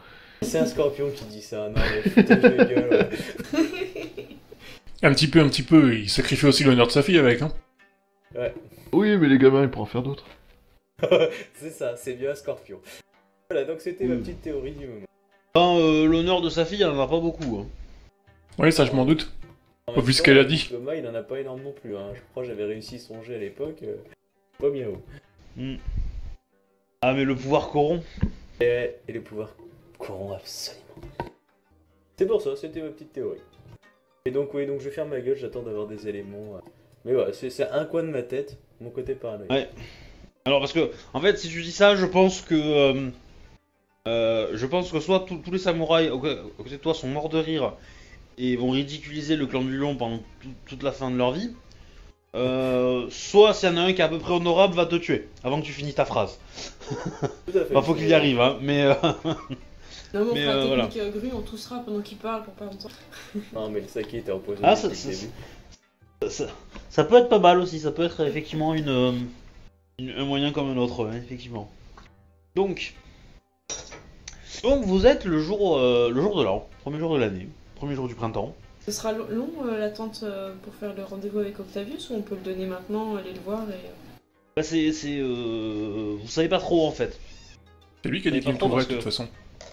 C'est un scorpion qui dit ça. Non mais putain de gueule. ouais. Un petit peu, un petit peu, il sacrifie aussi l'honneur de sa fille avec, hein. Oui, mais les gamins ils pourront en faire d'autres. c'est ça, c'est bien un scorpion. Voilà donc c'était ma Mm. petite théorie du moment. Enfin, euh, l'honneur de sa fille, elle en a pas beaucoup. hein. Oui, ça je m'en doute. Même vu ce qu'elle a dit. Thomas, il en a pas énorme non plus. Hein. Je crois que j'avais réussi son jet à l'époque. euh, pas bien haut. Hmm. Ah, mais le pouvoir corrompt. Et, et le pouvoir courant absolument. C'est pour ça, c'était ma petite théorie. Et donc oui, donc je ferme ma gueule, j'attends d'avoir des éléments. euh. Mais voilà, c'est un coin de ma tête, mon côté paranoïaque. Ouais. Alors, parce que, en fait, si tu dis ça, je pense que. euh, euh, je pense que soit tous- les samouraïs au, côté de toi sont morts de rire et vont ridiculiser le clan du lion pendant tout- toute la fin de leur vie. euh, soit s'il y en a un qui est à peu près honorable, va te tuer avant que tu finisses ta phrase. Tout à fait. Enfin, faut qu'il y arrive, hein, mais. Non, mais on Mais, fera euh, la voilà. technique grue, on toussera pendant qu'il parle pour pas longtemps. Non mais le saké était empoisonné Ah, ça- ça- ça, ça peut être pas mal aussi, ça peut être effectivement une, euh, une- un moyen comme un autre, ouais, effectivement. Donc, donc vous êtes le jour, euh, le jour de l'an, premier jour de l'année, premier jour du printemps. Ce sera lo- long euh, l'attente euh, pour faire le rendez-vous avec Octavius ou on peut le donner maintenant, aller le voir et. Bah c'est, c'est, euh, vous savez pas trop en fait. C'est lui qui a dit qu'il trouverait de toute que- façon.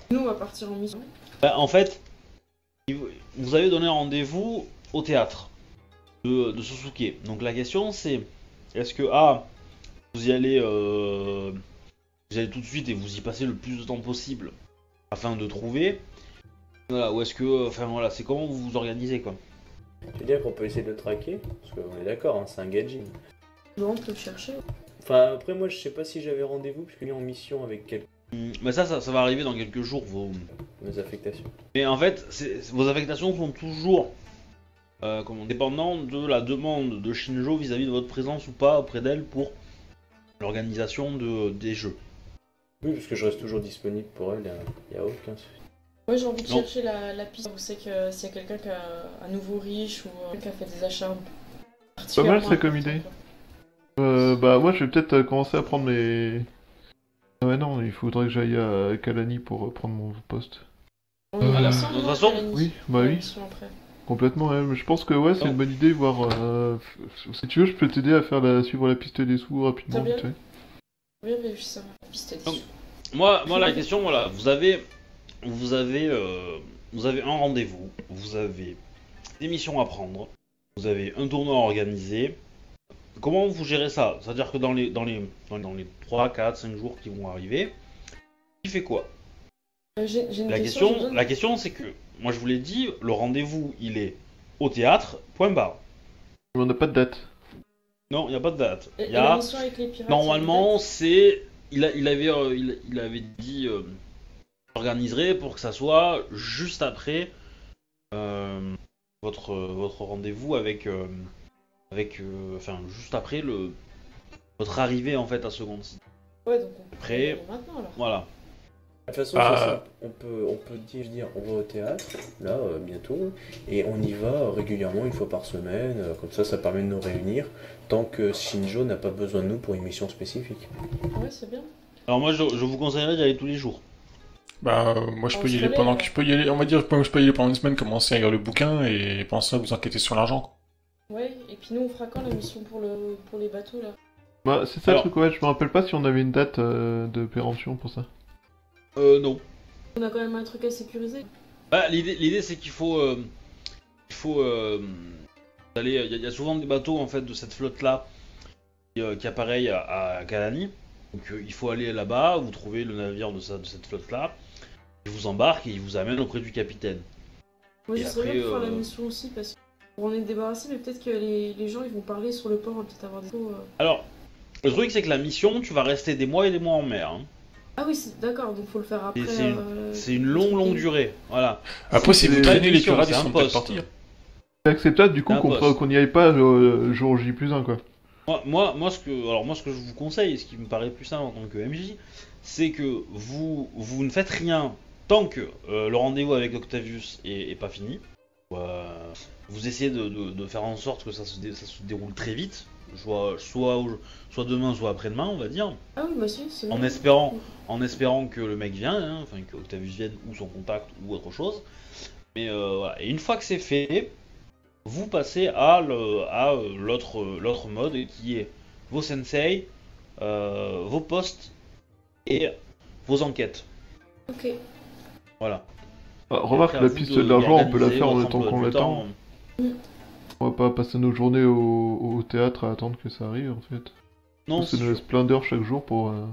Nous, on va partir en mission. Bah, en fait, vous avez donné rendez-vous au théâtre de, de Susuke. Donc la question c'est, est-ce que A, vous y allez, euh, vous y allez tout de suite et vous y passez le plus de temps possible afin de trouver, voilà, ou est-ce que, enfin voilà, c'est comment vous vous organisez quoi? Tu veux dire qu'on peut essayer de le traquer Parce qu'on est d'accord, hein, c'est un gadget. Non, on peut le chercher. Enfin, après, moi, je sais pas si j'avais rendez-vous, puisque est en mission avec quelques Hum, Mais ça, ça, ça va arriver dans quelques jours. Vos... mes affectations. Mais en fait, vos affectations sont toujours euh, comment, dépendantes de la demande de Shinjo vis-à-vis de votre présence ou pas auprès d'elle pour l'organisation de, des jeux. Oui, parce que je reste toujours disponible pour elle, il n'y a, aucun souci. Moi j'ai envie de Non. chercher la, la piste où c'est que s'il y a quelqu'un qui a un nouveau riche ou euh, qui a fait des achats Pas mal, ça, comme idée. Euh, bah moi je vais peut-être euh, commencer à prendre mes... Ah ouais non, il faudrait que j'aille à Kalani pour euh, prendre mon poste. Va Euh, de toute façon, Oui, bah oui, complètement. je pense que ouais, c'est une bonne idée, voir... euh, Si tu veux, je peux t'aider à faire la... suivre la piste des sous rapidement. Bien. tu sais. Oui, mais ça, la piste des Donc, sous. Moi, moi la question, voilà, vous avez, vous avez, euh, vous avez un rendez-vous, vous avez des missions à prendre, vous avez un tournoi à organiser. Comment vous gérez ça? C'est-à-dire que dans les, dans les, dans, dans les 3, 4, 5 jours qui vont arriver, qui fait quoi? Euh, J'ai j'ai une La question. la question, c'est que, moi je vous l'ai dit, le rendez-vous, il est au théâtre, point barre. Mais on n'a pas de date. Non, il n'y a pas de date. Et- y a, mission avec les pirates, normalement, c'est, il, a- il avait, euh, il, il avait dit, euh, organiserait pour que ça soit juste après euh, votre, votre rendez-vous avec, euh, avec, euh, enfin, juste après le, votre arrivée en fait à Second City. Ouais, donc on Après- maintenant alors. Voilà. De toute façon, Ah. c'est simple. on peut, on peut dire, on va au théâtre, là, euh, bientôt, et on y va régulièrement, une fois par semaine, euh, comme ça, ça permet de nous réunir, tant que Shinjo n'a pas besoin de nous pour une mission spécifique. Ouais, c'est bien. Alors moi, je, je vous conseillerais d'y aller tous les jours. Bah, euh, moi je On peux y aller pendant que je peux y aller, on va dire je peux y aller pendant une semaine, commencer à lire le bouquin et pendant ça vous enquêter sur l'argent. Ouais, et puis nous on fera quand la mission pour, le, pour les bateaux là Bah c'est ça Alors- le truc, ouais, je me rappelle pas si on avait une date euh, de péremption pour ça. Euh, non. On a quand même un truc à sécuriser. Bah, l'idée, l'idée c'est qu'il faut, euh, il faut euh, aller. Il y, a- il y a souvent des bateaux en fait de cette flotte là qui, euh, qui appareillent à, à Kalani. Donc euh, il faut aller là-bas, vous trouvez le navire de, ça- de cette flotte là, il vous embarque et il vous amène auprès du capitaine. Moi Et je serais après, bien de faire la euh, mission aussi parce qu'on est débarrassé, mais peut-être que les, les gens ils vont parler sur le port, on va peut-être avoir des infos. euh. Alors, le truc c'est que la mission, tu vas rester des mois et des mois en mer. hein. Ah oui, d'accord, donc faut le faire après. Et c'est une- euh, C'est une longue longue durée. Voilà. Après, si C'est vous pas traînez une les pirates, c'est ils un sont peut-être poste. partis. C'est acceptable du coup qu'on n'y aille pas euh, jour J plus 1 quoi. Moi, moi, moi, ce que, alors moi, ce que je vous conseille, et ce qui me paraît plus simple en tant que MJ, c'est que vous, vous ne faites rien tant que euh, le rendez-vous avec Octavius est, est pas fini. Vous essayez de, de- de faire en sorte que ça se, dé- ça se déroule très vite, soit, soit, soit demain, soit après-demain, on va dire, Ah oui, bah si, c'est en espérant, en espérant que le mec vienne, hein, enfin que Octavius vienne ou son contact ou autre chose. Mais euh, voilà. Et une fois que c'est fait, vous passez à le- à euh, l'autre l'autre mode qui est vos sensei, euh, vos postes et vos enquêtes. Ok. Voilà. Ah, remarque, la piste de- de l'argent, on peut la faire en étant qu'on l'attend. On va pas passer nos journées au, au théâtre à attendre que ça arrive en fait. Non, ça c'est nous laisse plein d'heures chaure jour pour. euh,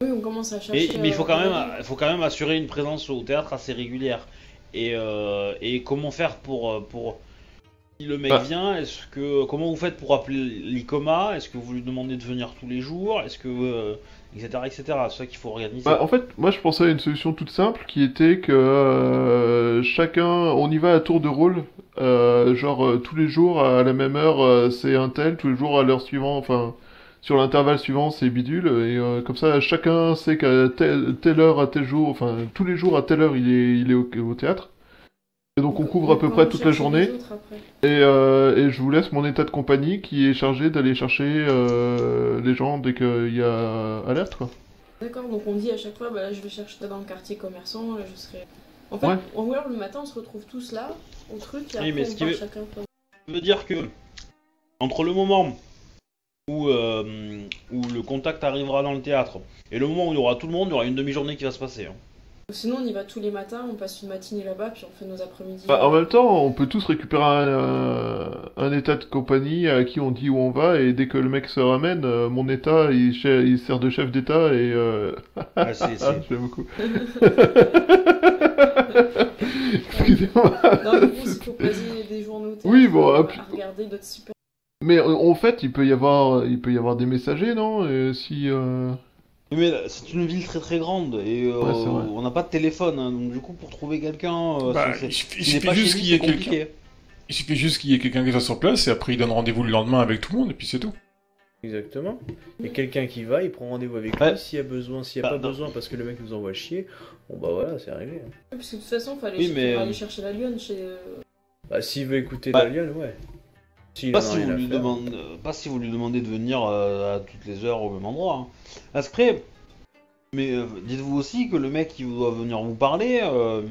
Oui, on commence à chercher. mais il faut euh, quand même, il faut quand même assurer une présence au théâtre assez régulière. Et, euh, et comment faire pour, pour si le mec Bah. vient, est-ce que comment vous faites pour appeler l'ICOMA Est-ce que vous lui demandez de venir tous les jours? Est-ce que euh, etc etc. C'est ça qu'il faut organiser. Bah, en fait, moi je pensais à une solution toute simple qui était que euh, chacun, on y va à tour de rôle, euh, genre euh, tous les jours à la même heure euh, c'est un tel, tous les jours à l'heure suivante, enfin sur l'intervalle suivant c'est bidule, et euh, comme ça chacun sait qu'à telle, heure à tel jour, enfin tous les jours à telle heure il est, il est au théâtre. Et donc on couvre à peu près toute la journée. Et, euh, et je vous laisse mon état de compagnie qui est chargé d'aller chercher euh, les gens dès qu'il y a alerte, quoi. D'accord, donc on dit à chaque fois, bah, là, je vais chercher dans le quartier commerçant, là, je serai. En fait, Ouais. en gros, le matin, on se retrouve tous là, au truc, et Oui, après, mais on ce qui veut- chacun. Ça veut dire que entre le moment où, euh, où le contact arrivera dans le théâtre et le moment où il y aura tout le monde, il y aura une demi-journée qui va se passer. hein. Sinon, on y va tous les matins, on passe une matinée là-bas, puis on fait nos après-midi. Bah, en même temps, on peut tous récupérer un, un- un état de compagnie à qui on dit où on va, et dès que le mec se ramène, euh, mon état, il, sert de chef d'état, et... Euh... Ah, c'est- ah, c'est- j'aime beaucoup. Excusez-moi. Non, mais bon, c'est pour passer des théâtre, Oui, bon, euh, ah, puis- à regarder d'autres super. Mais euh, en fait, il peut y avoir, il peut y avoir des messagers, non? Euh, Si. Euh, Mais là, c'est une ville très très grande et euh, Ouais, on n'a pas de téléphone, hein, donc du coup pour trouver quelqu'un, euh, Bah, c'est- il il juste qu'il y ait quelqu'un. Il suffit juste qu'il y ait quelqu'un qui soit sur place et après il donne rendez-vous le lendemain avec tout le monde et puis c'est tout. Exactement. Il y a quelqu'un qui va, il prend rendez-vous avec Ouais. lui. S'il y a besoin, s'il n'y a Bah, pas non. besoin parce que le mec nous envoie chier, bon bah voilà, c'est réglé. hein. Parce que de toute façon, fallait Oui, mais, aller euh, chercher la lionne chez. euh, Bah s'il veut écouter Bah, la lionne, ouais. Pas si, vous lui demandez, pas si vous lui demandez de venir euh, à toutes les heures au même endroit. Hein. Après, mais euh, dites-vous aussi que le mec qui doit venir vous parler, euh,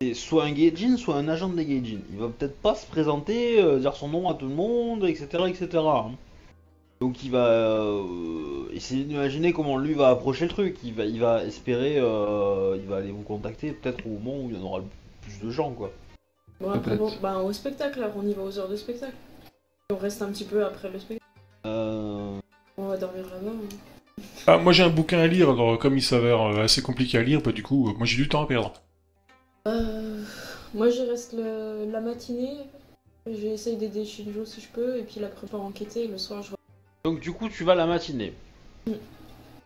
c'est soit un Gaijin, soit un agent des Gaijin. Il va peut-être pas se présenter, dire son nom à tout le monde, etc. etc. hein. Donc il va euh, essayer d'imaginer comment lui va approcher le truc. Il va, il va espérer, euh, il va aller vous contacter peut-être au moment où il y en aura plus de gens, quoi. Bon, après, bon, bah, au spectacle, alors on y va aux heures de spectacle. On reste un petit peu après le spectacle. Euh, On va dormir là-bas. hein. Ah, moi j'ai un bouquin à lire, alors comme il s'avère euh, assez compliqué à lire, bah du coup, euh, moi j'ai du temps à perdre. Euh, moi, je reste le- la matinée. J'essaye d'aider Shinjo si je peux, et puis la prépare enquêter. Et le soir, je Donc du coup, tu vas la matinée. Mm.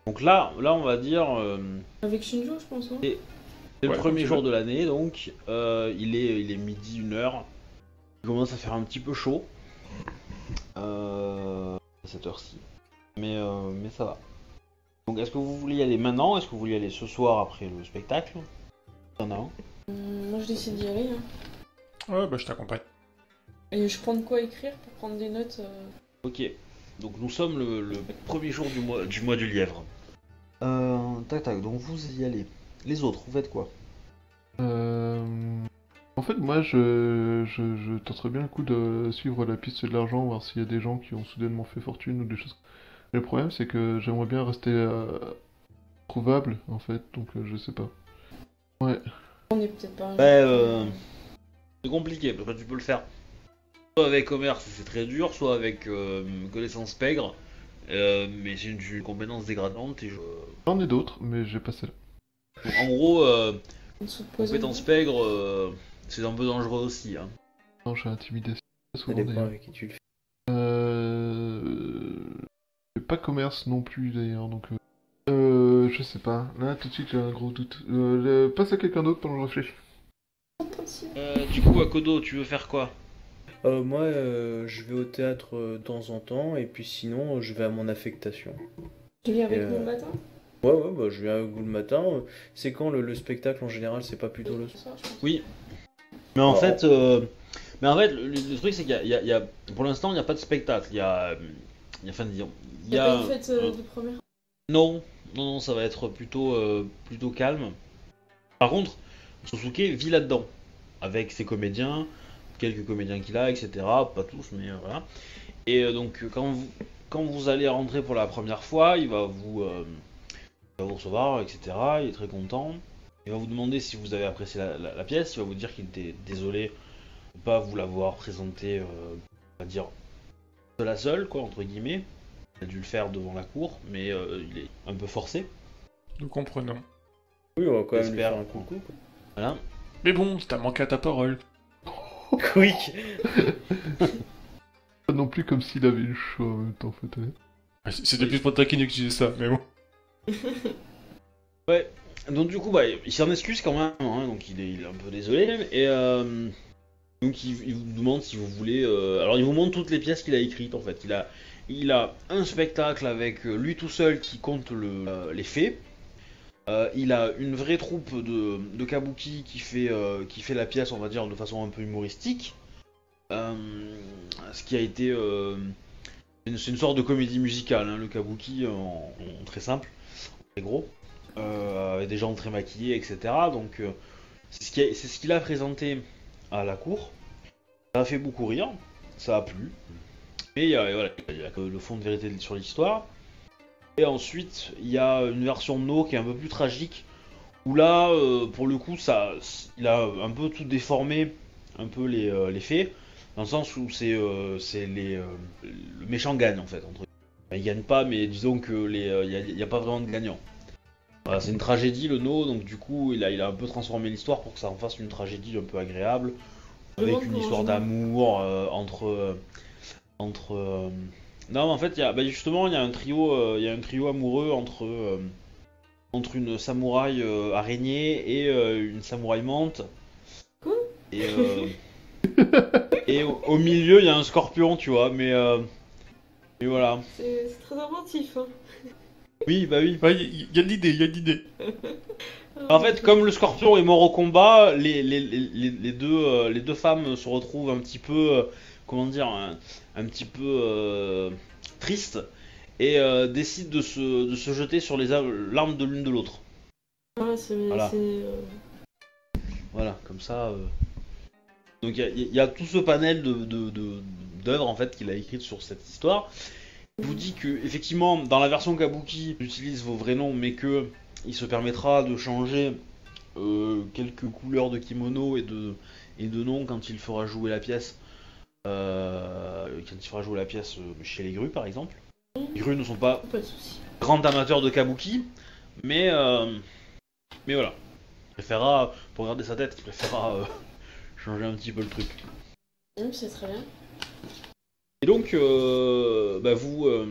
Donc là, là, on va dire, euh, avec Shinjo, je pense, non? Et- c'est le Ouais, premier jour veux. de l'année, donc euh, il est, il est midi une heure. Il commence à faire un petit peu chaud euh, à cette heure-ci, mais euh, mais ça va. Donc est-ce que vous voulez y aller maintenant? Est-ce que vous voulez y aller ce soir après le spectacle? Il y en a un? Hum, Moi, je décide d'y aller. hein. Ouais, bah je t'accompagne. Et je prends de quoi écrire pour prendre des notes. euh. Ok. Donc nous sommes le, le premier jour du mois du mois du lièvre. Euh, tac tac. Donc vous y allez. Les autres, vous faites quoi Euh, En fait, moi, je, je, je tenterais bien le coup de suivre la piste de l'argent, voir s'il y a des gens qui ont soudainement fait fortune ou des choses. Le problème, c'est que j'aimerais bien rester euh, trouvable, en fait, donc euh, je sais pas. Ouais. On est peut-être pas. Ouais, jour, euh, c'est compliqué parce que tu peux le faire soit avec commerce, c'est très dur, soit avec euh, connaissance pègre. Euh, mais c'est une, une compétence dégradante et je... J'en ai d'autres, mais j'ai passé là. En gros, euh, compétence pègre, euh, c'est un peu dangereux aussi. Hein. Non, j'ai intimidation. Ça dépend avec qui tu le fais. Euh... j'ai Pas commerce non plus, d'ailleurs, donc... Euh... euh, je sais pas. Là, tout de suite, j'ai un gros doute. Euh, le- Passe à quelqu'un d'autre pendant que je réfléchis. Euh, du coup, Akodo, tu veux faire quoi? Euh, moi, euh, je vais au théâtre euh, de temps en temps, et puis sinon, euh, je vais à mon affectation. Tu viens avec Euh, nous le matin? Ouais, ouais, bah, je viens avec vous le matin. euh, C'est quand le, le spectacle en général C'est pas plutôt le soir. Oui. Mais en Oh. fait, euh, mais en fait, le, le truc c'est qu'il y a, y a- y a- pour l'instant, il n'y a pas de spectacle. Il y a, euh, il y a, enfin, il Il y a pas une fête euh, euh, de première. Non, non, non, ça va être plutôt, euh, plutôt calme. Par contre, Sosuke vit là-dedans, avec ses comédiens, quelques comédiens qu'il a, etc. Pas tous, mais euh, voilà. Et euh, donc, quand vous, quand vous allez rentrer pour la première fois, il va vous, euh, va vous recevoir, etc. Il est très content. Il va vous demander si vous avez apprécié la, la- la pièce. Il va vous dire qu'il était désolé de pas vous l'avoir présentée, euh, on va dire, de la seule, quoi, entre guillemets. Il a dû le faire devant la cour, mais euh, il est un peu forcé. Nous comprenons. Oui, on va quand même lui J'espère. faire un coucou. Quoi. Voilà. Mais bon, t'as manqué à ta parole. Quick Pas non plus comme s'il avait eu chaud en même temps, en fait. ouais. Ouais, c- C'était plus pour taquiner que je disais ça, mais bon. Ouais. Donc du coup, bah, il s'en excuse quand même, hein, donc il est, un peu désolé. Et euh, donc il, vous demande si vous voulez. euh, alors il vous montre toutes les pièces qu'il a écrites en fait. Il a, il a un spectacle avec lui tout seul qui compte le, euh, les faits. Il a une vraie troupe de, de kabuki qui fait, qui fait la pièce, on va dire, de façon un peu humoristique. Ce qui a été. c'est une- sorte de comédie musicale, hein, le kabuki, en très simple, très gros euh, des gens très maquillés, etc. Donc euh, c'est ce qu'il a présenté à la cour. Ça a fait beaucoup rire, ça a plu. Mais il y a, voilà, il y a le fond de vérité sur l'histoire. Et ensuite, il y a une version No qui est un peu plus tragique, où là, euh, pour le coup, ça, il a un peu tout déformé, un peu les, euh, faits, dans le sens où c'est euh, les euh, le méchant gagne en fait. Enfin, il gagne pas, mais disons que les, euh, il n'y a, y a pas vraiment de gagnant. Voilà, c'est une tragédie le No, donc du coup il a, il a un peu transformé l'histoire pour que ça en fasse une tragédie un peu agréable, avec une histoire d'amour euh, entre, euh, entre. euh, Non, en fait, il y a, bah, justement, il y a un trio, euh, il y a un trio amoureux entre euh, entre une samouraï euh, araignée et euh, une samouraï. Quoi? Et euh, et au, au milieu, il y a un scorpion, tu vois, mais mais voilà. C'est très inventif. Hein. Oui, bah oui. Il y, y a de l'idée, il y a de l'idée. En fait, comme le scorpion est mort au combat, les, les, les, les deux, euh, les deux femmes se retrouvent un petit peu, euh, comment dire, un, un petit peu euh, tristes et euh, décident de se, de se jeter sur les a- l'arme de l'une de l'autre. Ouais, c'est. Voilà. Voilà, comme ça. euh. Donc il y a- il y, a tout ce panel de, de, de- d'œuvres en fait qu'il a écrites sur cette histoire. Il vous dit que effectivement dans la version Kabuki, il utilise vos vrais noms, mais que il se permettra de changer euh, quelques couleurs de kimono et de et de noms quand il fera jouer la pièce. euh, quand il fera jouer la pièce euh, chez les grues par exemple. Les grues ne sont pas Pas de soucis. grand amateur de kabuki, mais euh, mais voilà. Il préférera, pour garder sa tête, il préférera changer un petit peu le truc. C'est très bien. Et donc, euh, bah vous, euh,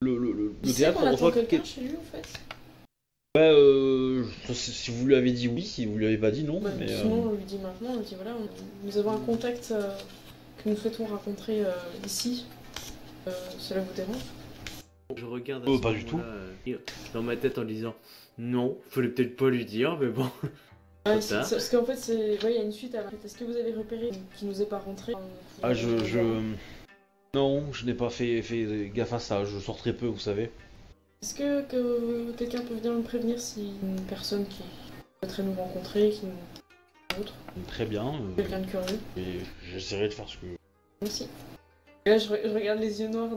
le, le, le- théâtre reçoit quelqu'un quel- chez lui en fait Bah, euh, si vous lui avez dit oui, si vous lui avez pas dit non, Bah, mais euh, Sinon, on lui dit maintenant, on lui dit voilà, on- nous avons un contact euh, que nous souhaitons rencontrer euh, ici. Euh, cela vous dérange Je regarde à Oh, ce pas du tout. moment-là, euh, dans ma tête en disant non, fallait peut-être pas lui dire, mais bon. Ouais, c'est- tard. c'est- parce qu'en fait, c'est- ouais, il y a une suite à la Est-ce que vous avez repéré qui nous est pas rentré ah je, je, non, je n'ai pas fait, fait gaffe à ça. Je sors très peu, vous savez. Est-ce que, que quelqu'un peut venir me prévenir si une personne qui souhaiterait nous rencontrer, qui nous... autre, Très bien. euh, quelqu'un de curieux et j'essaierai de faire ce que. Merci. Là, je, re- je regarde les yeux noirs.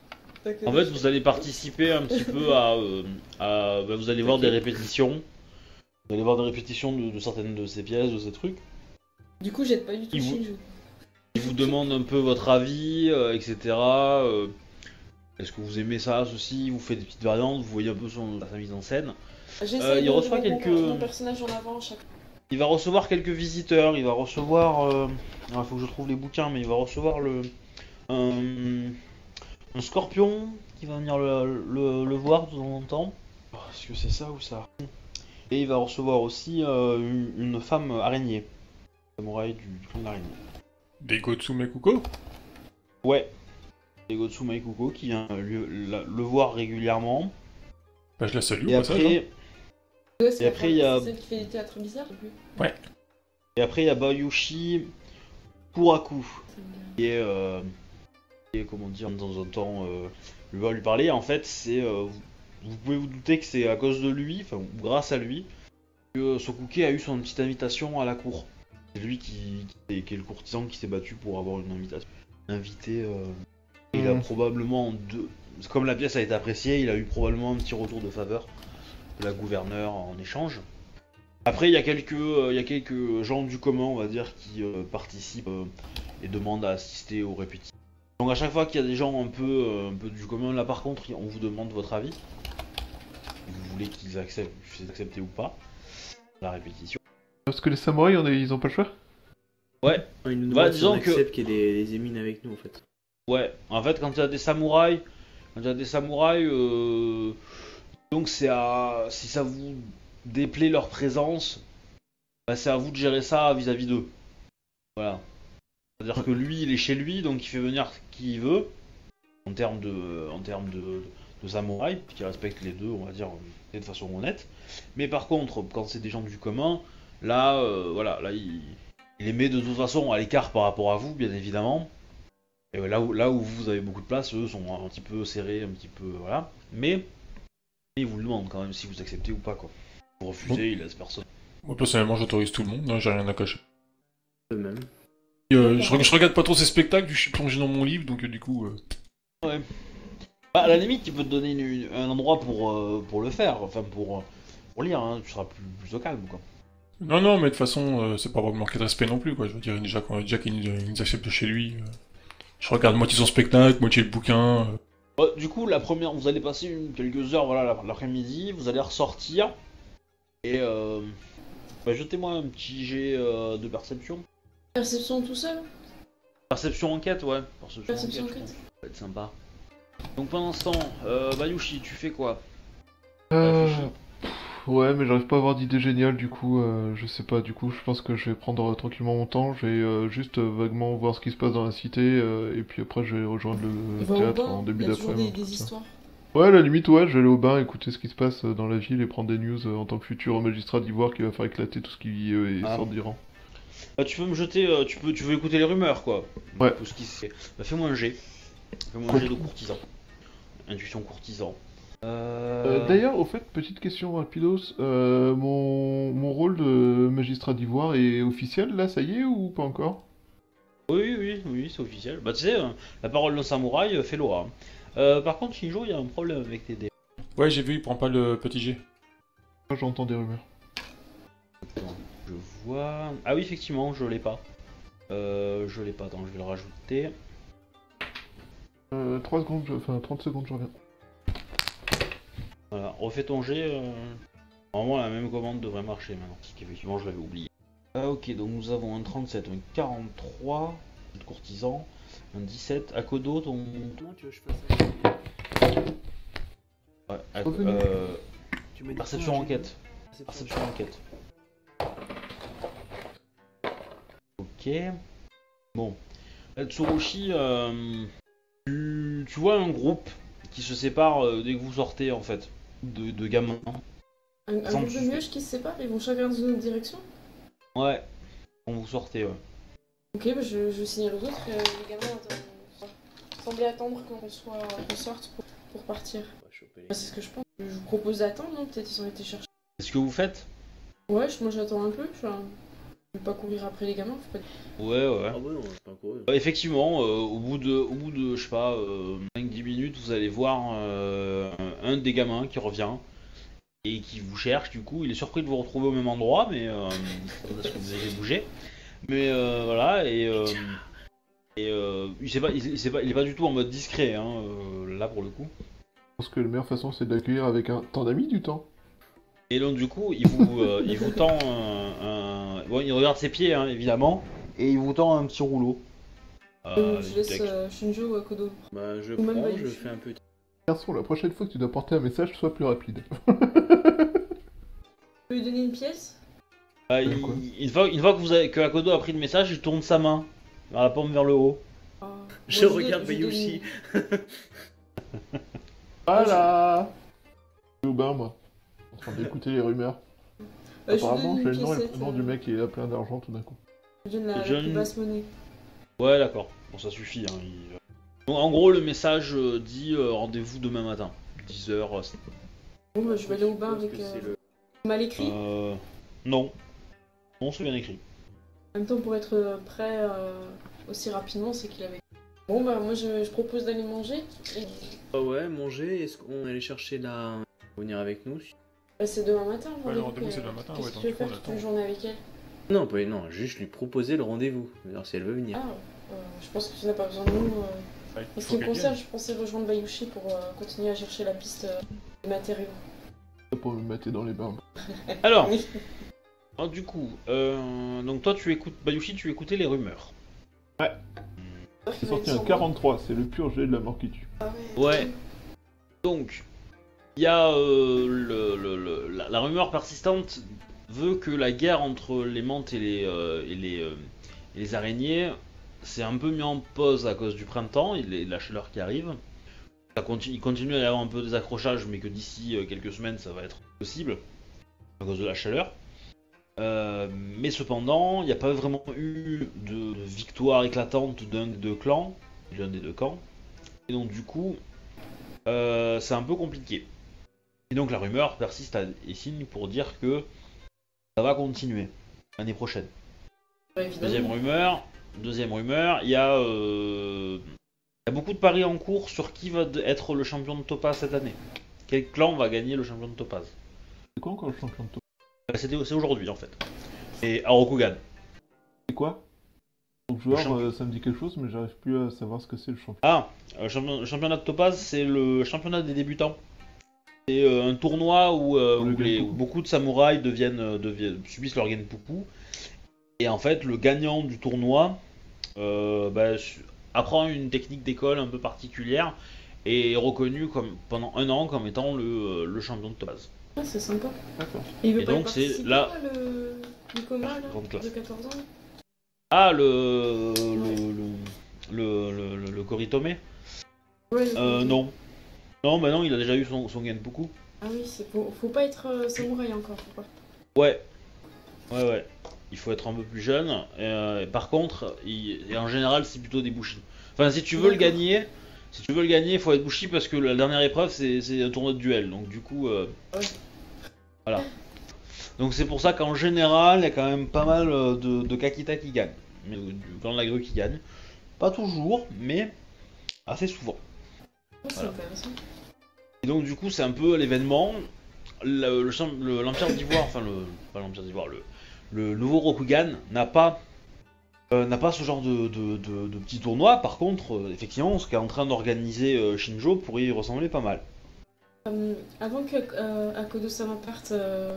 En fait, vous allez participer un petit peu à, euh, à- bah, vous allez voir des répétitions. Vous allez voir des répétitions de, de certaines de ces pièces, de ces trucs. Du coup, j'aide pas du tout Il chez vous- le jeu. Il vous demande un peu votre avis, euh, etc. euh, Est-ce que vous aimez ça, ceci Vous faites des petites variantes, vous voyez un peu son, sa mise en scène. J'essaie Euh, il de reçoit mettre quelques- Mon personnage en avant à chaque Il va recevoir quelques visiteurs, il va recevoir... euh, Il faut que je trouve les bouquins, mais il va recevoir le... Un, un scorpion qui va venir le, le- le voir de temps en temps. Oh, Est-ce que c'est ça ou ça? Et il va recevoir aussi euh, une, femme araignée. Samouraï du, clan de l'araignée. Des Gotsume Kuko? Ouais. Et Gotsu Maikuko qui vient le, la- le voir régulièrement. Bah, je la salue Et au passage. hein. après, Ouais, Et après, il y a- c'est celle qui fait des théâtres bizarres en plus. et après il y a Bayushi Kuraku qui est, euh, qui est comment dire de temps en temps euh, lui va lui parler. En fait, c'est euh, vous, pouvez vous douter que c'est à cause de lui, enfin ou grâce à lui, que Sokuke a eu son petite invitation à la cour. C'est lui qui, qui est, qui est le courtisan qui s'est battu pour avoir une invitation. Invité. euh, il a Mhm. probablement deux. Comme la pièce a été appréciée, il a eu probablement un petit retour de faveur de la gouverneure en échange. Après, il y a quelques, euh, il y a quelques gens du commun, on va dire, qui euh, participent et demandent à assister aux répétitions. Donc à chaque fois qu'il y a des gens un peu, euh, un peu du commun, là par contre, on vous demande votre avis. Vous voulez qu'ils acceptent, qu'ils acceptent ou pas la répétition. Parce que les samouraïs, on est- ils ont pas le choix Ouais, Il nous Bah, si disons que- qu'il y ait des, des émines avec nous en fait. Ouais, en fait, quand il y a des samouraïs, quand il y a des samouraïs, euh, donc c'est à, si ça vous déplaît leur présence, bah, c'est à vous de gérer ça vis-à-vis d'eux. Voilà. C'est-à-dire que lui, il est chez lui, donc il fait venir qui il veut, en termes de, en termes de, de samouraïs, qui respectent les deux, on va dire, de façon honnête. Mais par contre, quand c'est des gens du commun, là, euh, voilà, là, il, il les met de toute façon à l'écart par rapport à vous, bien évidemment. Et là où, là où vous avez beaucoup de place, eux sont un petit peu serrés, un petit peu. Voilà. Mais ils vous le demandent quand même si vous acceptez ou pas, quoi. Vous refusez, ils laissent personne. Moi, personnellement, j'autorise tout le monde, hein, j'ai rien à cacher. Eux-mêmes. Et, euh, je, re- je regarde pas trop ces spectacles, je suis plongé dans mon livre, donc euh, du coup... euh, Bah, à la limite, il peut te donner une- une- un endroit pour, euh, pour le faire, enfin pour, pour lire, hein. tu seras plus, plus au calme, quoi. Non, non, mais de toute façon, c'est pas pour me manquer de respect non plus, quoi. Je veux dire, déjà, quand, nous, il nous accepte chez lui, je regarde moitié son spectacle, moitié le bouquin. Bah, du coup, la première, vous allez passer une- quelques heures, voilà, l'après-midi, vous allez ressortir, et euh, bah, jetez-moi un petit jet de perception. Perception tout seul Perception enquête, ouais. Perception, Perception enquête. Ça va être sympa. Donc pendant ce temps, euh, Bayushi, tu fais quoi? Euh. Ouais, mais j'arrive pas à avoir d'idée géniale, du coup, euh, je sais pas, du coup, je pense que je vais prendre euh, tranquillement mon temps, je vais euh, juste euh, vaguement voir ce qui se passe dans la cité, euh, et puis après je vais rejoindre le théâtre bain, en début d'après-midi. des, des histoires. Ouais, à la limite, ouais, je vais aller au bain, écouter ce qui se passe dans la ville et prendre des news euh, en tant que futur magistrat d'Ivoire qui va faire éclater tout ce qui euh, est Ah. sort d'Iran. Bah, tu peux me jeter, euh, tu peux, tu veux écouter les rumeurs, quoi. Ouais. Tout ce qui se fait. Bah, fais-moi un G. Fais-moi un G de courtisan. Intuition courtisan. Euh... Euh, D'ailleurs, au fait, petite question rapidos, euh, mon, mon rôle de magistrat d'Ivoire est officiel là, ça y est, ou pas encore? Oui, oui, oui, c'est officiel. Bah, tu sais, la parole d'un samouraï fait loi. Euh, par contre, Shinjo, il y a un problème avec tes dés. Ouais, j'ai vu, il prend pas le petit G. Moi, J'entends des rumeurs. Je vois. Ah oui, effectivement, je l'ai pas. Euh, je l'ai pas, attends, je vais le rajouter. Euh, 3 secondes, je- enfin 30 secondes, je reviens. Voilà, refais ton G. euh, Normalement, la même commande devrait marcher maintenant, parce qu'effectivement, je l'avais oublié. Ah, ok, donc nous avons un 37, un 43 de courtisan, un 17. Akodo, ton. Comment tu veux que je fasse ça? Ouais, euh, Tu dit Perception enquête. Perception enquête. Ok. Bon. Là, Tsurushi, euh, tu, tu vois un groupe qui se sépare euh, dès que vous sortez en fait. De, de gamins. Un, un groupe de mioches qui se séparent, ils vont chacun dans une autre direction? Ouais. Quand vous sortez, ouais. Ok, bah je, je signale aux autres. euh, les gamins attendent- semblaient attendre qu'on soit qu'on sorte pour, pour partir. Bah, c'est ce que je pense. Je vous propose d'attendre, non Peut-être ils ont été chercher. Qu'est-ce que vous faites? Ouais, je- moi j'attends un peu. Je, je pas courir après les gamins. faut pas- Ouais, ouais. Ah ouais, pas. Euh, Effectivement, euh, au bout de, au bout de, je sais pas, 5-10 minutes, vous allez voir euh, un, des gamins qui revient et qui vous cherche. Du coup, il est surpris de vous retrouver au même endroit, mais euh, parce que vous avez bougé. Mais euh, voilà, et, euh, et euh, il, sait pas, il, il sait pas, il est pas du tout en mode discret, hein, euh, là pour le coup. Je pense que la meilleure façon c'est de l'accueillir avec un temps d'amis du temps. Et donc du coup, il vous, euh, il vous tend un, un- Bon, il regarde ses pieds, hein, évidemment, et il vous tend un petit rouleau. Euh, je laisse euh, Shinjo ou Akodo. Bah, je Ou même prends, je fais un petit. Garçon, la prochaine fois que tu dois porter un message, sois plus rapide. Je peux lui donner une pièce Bah, il- une, fois, une fois que, vous avez, que Akodo a pris le message, il tourne sa main vers la paume vers le haut. Ah, Je regarde Bayushi. Voilà Je suis au bain, moi. En train d'écouter les rumeurs. Euh, Apparemment, j'ai le nom et le prénom euh, du mec qui a plein d'argent tout d'un coup. Je lui donne la, la John- plus basse monnaie. Ouais, d'accord. Bon, ça suffit. Hein, il- Donc, en gros, le message euh, dit euh, rendez-vous demain matin, 10h. Bon, bah, je vais aller au bain avec. euh, Mal écrit. Euh... Non. Non, c'est bien écrit. En même temps, pour être euh, prêt euh, aussi rapidement, c'est qu'il avait. Bon, bah, moi, je, je propose d'aller manger. Et, Ah ouais, manger, est-ce qu'on allait chercher la. Venir avec nous bah, c'est demain matin. Ouais, le rendez-vous, rendez-vous, c'est demain matin, Qu'est-ce ouais, que tu veux faire toute une journée avec elle Non, pas, non, juste lui proposer le rendez-vous. Alors si elle veut venir. Ah, euh, je pense que tu n'as pas besoin de nous. euh. Ouais, En ce qui me concerne, je pensais rejoindre Bayushi pour euh, continuer à chercher la piste euh, des matériaux. Pour me mettre dans les bains. Alors, du coup, euh, donc toi, tu écoutes, Bayushi, tu écoutais les rumeurs. C'est sorti un 43, c'est le pur jet de la mort qui tue. Ah Ouais. Donc, il y a euh, la, rumeur persistante veut que la guerre entre les mantes et les, euh, euh, et les araignées s'est un peu mis en pause à cause du printemps et de la chaleur qui arrive. Il continue à y avoir un peu des accrochages, mais que d'ici quelques semaines ça va être possible à cause de la chaleur. Mais cependant, il n'y a pas vraiment eu de victoire éclatante d'un des deux clans, l'un des deux camps. Et donc du coup, c'est un peu compliqué. Et donc la rumeur persiste à- et signe pour dire que ça va continuer l'année prochaine. Deuxième rumeur, deuxième rumeur, il y a, euh, il y a beaucoup de paris en cours sur qui va être le champion de Topaz cette année. Quel clan va gagner le champion de Topaz C'est quoi encore le champion de top Bah, C'était c'est aujourd'hui en fait. Et à Rokugan. C'est quoi? Donc joueur, euh, ça me dit quelque chose, mais j'arrive plus à savoir ce que c'est le champion. Ah, euh, le champion- le championnat de Topaz, c'est le championnat des débutants. C'est euh, un tournoi où, euh, où les- Genpuku. où beaucoup de samouraïs deviennent, euh, deviennent- subissent leur genpuku. Et en fait, le gagnant du tournoi euh, bah, apprend une technique d'école un peu particulière et est reconnu comme, pendant un an comme étant le, le champion de Topaz. Ah, c'est sympa. Et il veut Et pas donc, c'est participer, là- le Nicoma, là, Grande classe. de 14 ans Ah, le. le. le. le, le, le Koritome Ouais, Euh, non. Non, bah non, il a déjà eu son, son Genpuku. Ah oui, c'est faut, faut pas être euh, samouraï encore. Faut pas. Ouais. Ouais, ouais. Il faut être un peu plus jeune. Euh, et par contre, il- et en général, c'est plutôt des bushi. Enfin, si tu veux le gagner, si tu veux le gagner, il faut être bushi parce que la dernière épreuve, c'est un tournoi de duel. Donc, du coup. euh, Ouais. Voilà. Donc, c'est pour ça qu'en général, il y a quand même pas mal euh, de, de Kakita qui gagnent. Mais, euh, du clan de la grue qui gagne. Pas toujours, mais assez souvent. Oh, Voilà. Et donc du coup c'est un peu l'événement. Le- le le- L'Empire d'Ivoire, enfin le, pas l'Empire d'Ivoire, le, le nouveau Rokugan n'a pas euh, n'a pas ce genre de, de, de, de petit tournoi. Par contre, euh, effectivement, ce qu'est en train d'organiser euh, Shinjo pourrait y ressembler pas mal. Euh, avant que euh, Akodo-sama parte euh,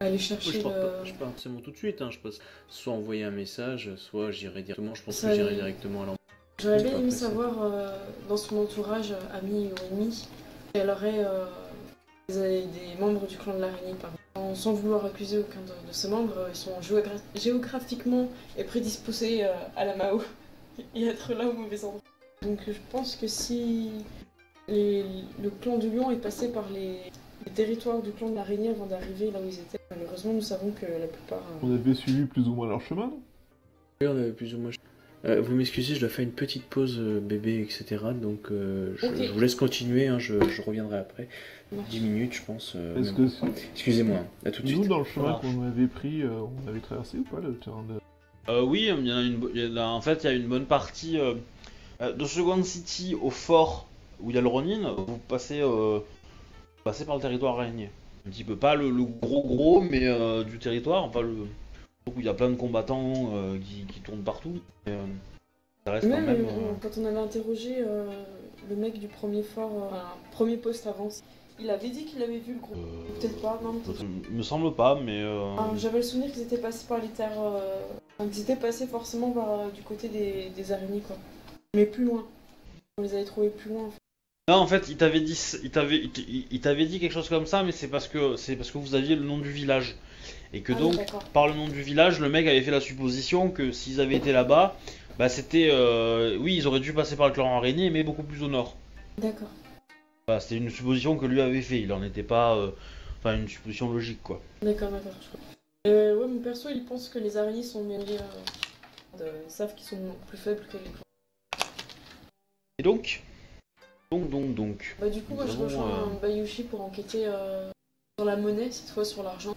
aller chercher je, pars le... pas, je pars forcément tout de suite. Hein. Je passe soit envoyer un message, soit j'irai directement. Je pense Ça que j'irai directement à l'endroit. J'aurais bien aimé savoir euh, dans son entourage, amis ou ennemis, aurait euh, des, des membres du clan de l'araignée. par exemple. Sans vouloir accuser aucun de, de ces membres, euh, ils sont géogra- géographiquement et prédisposés euh, à la Mao et être là au mauvais endroit. Donc je pense que si les- le clan du lion est passé par les, les territoires du clan de l'araignée avant d'arriver là où ils étaient, malheureusement nous savons que la plupart... euh, On avait suivi plus ou moins leur chemin, non? Oui, on avait plus ou moins. Euh, vous m'excusez, je dois faire une petite pause euh, bébé, etc. Donc euh, je, vous laisse continuer, hein, je, je reviendrai après. marche. 10 minutes, je pense. euh, que Excusez-moi, à tout de nous, suite. dans le chemin qu'on avait pris, euh, on avait traversé ou pas le terrain de... Euh, oui, il y en a une, bo- il y en a- en fait il y a une bonne partie de Second City au fort où il y a le Ronin. Vous passez, euh, vous passez par le territoire araignée. Un petit peu pas le, le gros gros, mais euh, du territoire, pas le où il y a plein de combattants euh, qui, qui tournent partout. Mais, euh, ça reste quand Même euh, quand on avait interrogé euh, le mec du premier fort, euh, premier poste avant, il avait dit qu'il avait vu le groupe. euh, Peut-être pas, non, peut-être. Il me semble pas, mais. euh, Ah, J'avais le souvenir qu'ils étaient passés par les terres. euh, enfin, qu'ils étaient passés forcément par, euh, du côté des, des araignées, quoi. Mais plus loin. On les avait trouvés plus loin. en fait. Non, en fait, il t'avait dit, t'avait, il t'avait dit quelque chose comme ça, mais c'est parce que c'est parce que vous aviez le nom du village et que Ah donc par le nom du village, le mec avait fait la supposition que s'ils avaient été là-bas, bah c'était, euh, oui, ils auraient dû passer par le clan araignée, mais beaucoup plus au nord. D'accord. Voilà, c'était une supposition que lui avait fait. Il en était pas, euh, enfin une supposition logique quoi. D'accord, d'accord. je crois. Euh, ouais, mon perso, il pense que les araignées sont mêlées. euh, ils savent qu'ils sont plus faibles que les clans. Et donc, donc, donc, donc. Bah, du coup, moi, je rejoins euh, Bayushi pour enquêter euh, sur la monnaie, cette fois sur l'argent.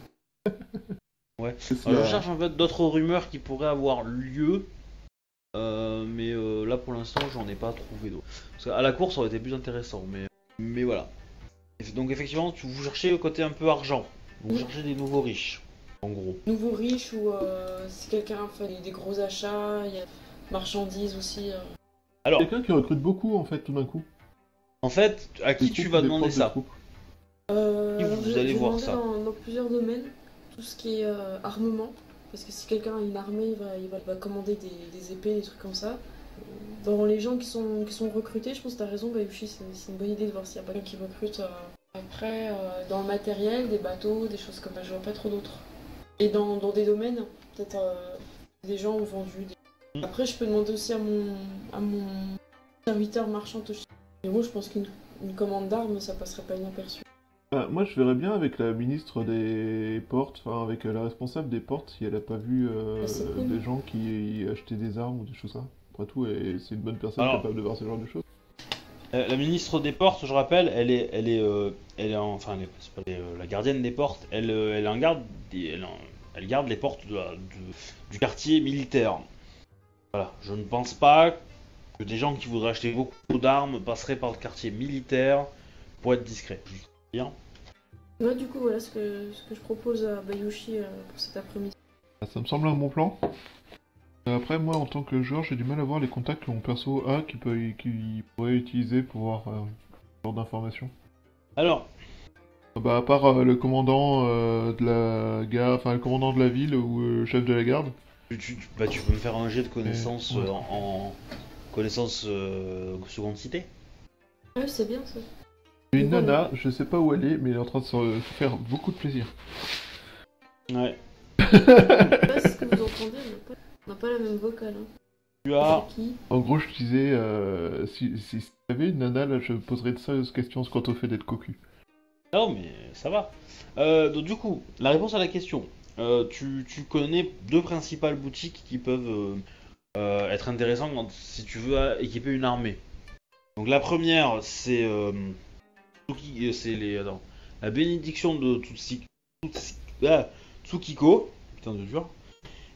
Qu'est-ce Euh, je cherche en fait d'autres rumeurs qui pourraient avoir lieu, euh, mais euh, là pour l'instant j'en ai pas trouvé d'autres. Parce qu'à la course ça aurait été plus intéressant, mais, mais voilà. Donc effectivement, tu- vous cherchez le côté un peu argent, vous Oui. cherchez des nouveaux riches, en gros. Nouveau riche ou euh, si quelqu'un fait des- gros achats, il y a marchandises aussi. euh. Alors, Quelqu'un qui recrute beaucoup en fait tout d'un coup. en fait, à qui Des tu vas demander de ça. Euh, Qui vous allez voir ça dans, dans plusieurs domaines, tout ce qui est euh, armement, parce que si quelqu'un a une armée, il va, il va, commander des, épées, des trucs comme ça. Dans les gens qui sont, qui sont recrutés, je pense que tu as raison, c'est une bonne idée de voir s'il n'y a pas qui recrute. euh. Après, euh, dans le matériel, des bateaux, des choses comme ça, je vois pas trop d'autres. Et dans, dans des domaines, peut-être des gens ont vendu. des-. Après, je peux demander aussi à mon, à mon serviteur marchand Toshi. Mais moi, je pense qu'une une commande d'armes, ça passerait pas inaperçu. Ah, moi je verrais bien avec la ministre des portes, enfin avec euh, la responsable des portes, si elle a pas vu euh, Ah, c'est cool. des gens qui achetaient des armes ou des choses comme ça. Après tout, et c'est une bonne personne Alors- capable de voir ce genre de choses. Euh, la ministre des portes, je rappelle, elle est, elle est, euh, elle est en- enfin, elle est- c'est pas- elle est, euh, la gardienne des portes. Elle, euh, elle en garde, des- elle, en- elle garde les portes de la- de- du quartier militaire. Voilà, je ne pense pas que des gens qui voudraient acheter beaucoup d'armes passeraient par le quartier militaire pour être discrets. Juste dire. Moi, du coup, voilà ce que, ce que je propose à Bayushi euh, pour cet après-midi. Ah, Ça me semble un bon plan. Euh, Après, moi en tant que joueur, j'ai du mal à voir les contacts que mon perso a qui, peut, qui pourrait utiliser pour voir euh, ce genre d'informations. Alors, Bah, à part euh, le commandant euh, de la gare, enfin le commandant de la ville ou euh, le chef de la garde, Tu, bah, tu peux me faire un jet de connaissances euh, en, en connaissances euh, seconde cité. Ouais, c'est bien ça. J'ai une nana, je sais pas où elle est, mais elle est en train de se faire beaucoup de plaisir. Ouais. Je sais pas ce que vous entendez, on n'a pas, la même vocale. Hein. Tu as. En gros, je disais, euh, si, si, si j'avais une nana, là, je poserais de sérieuses questions quant au fait d'être cocu. Non, mais ça va. Euh, donc, du coup, la réponse à la question. Euh, tu, tu connais deux principales boutiques qui peuvent euh, euh, être intéressantes quand- si tu veux équiper une armée. Donc, la première, c'est. Euh, c'est la bénédiction de Tutsi, ah, Tsukiko. Putain de dur.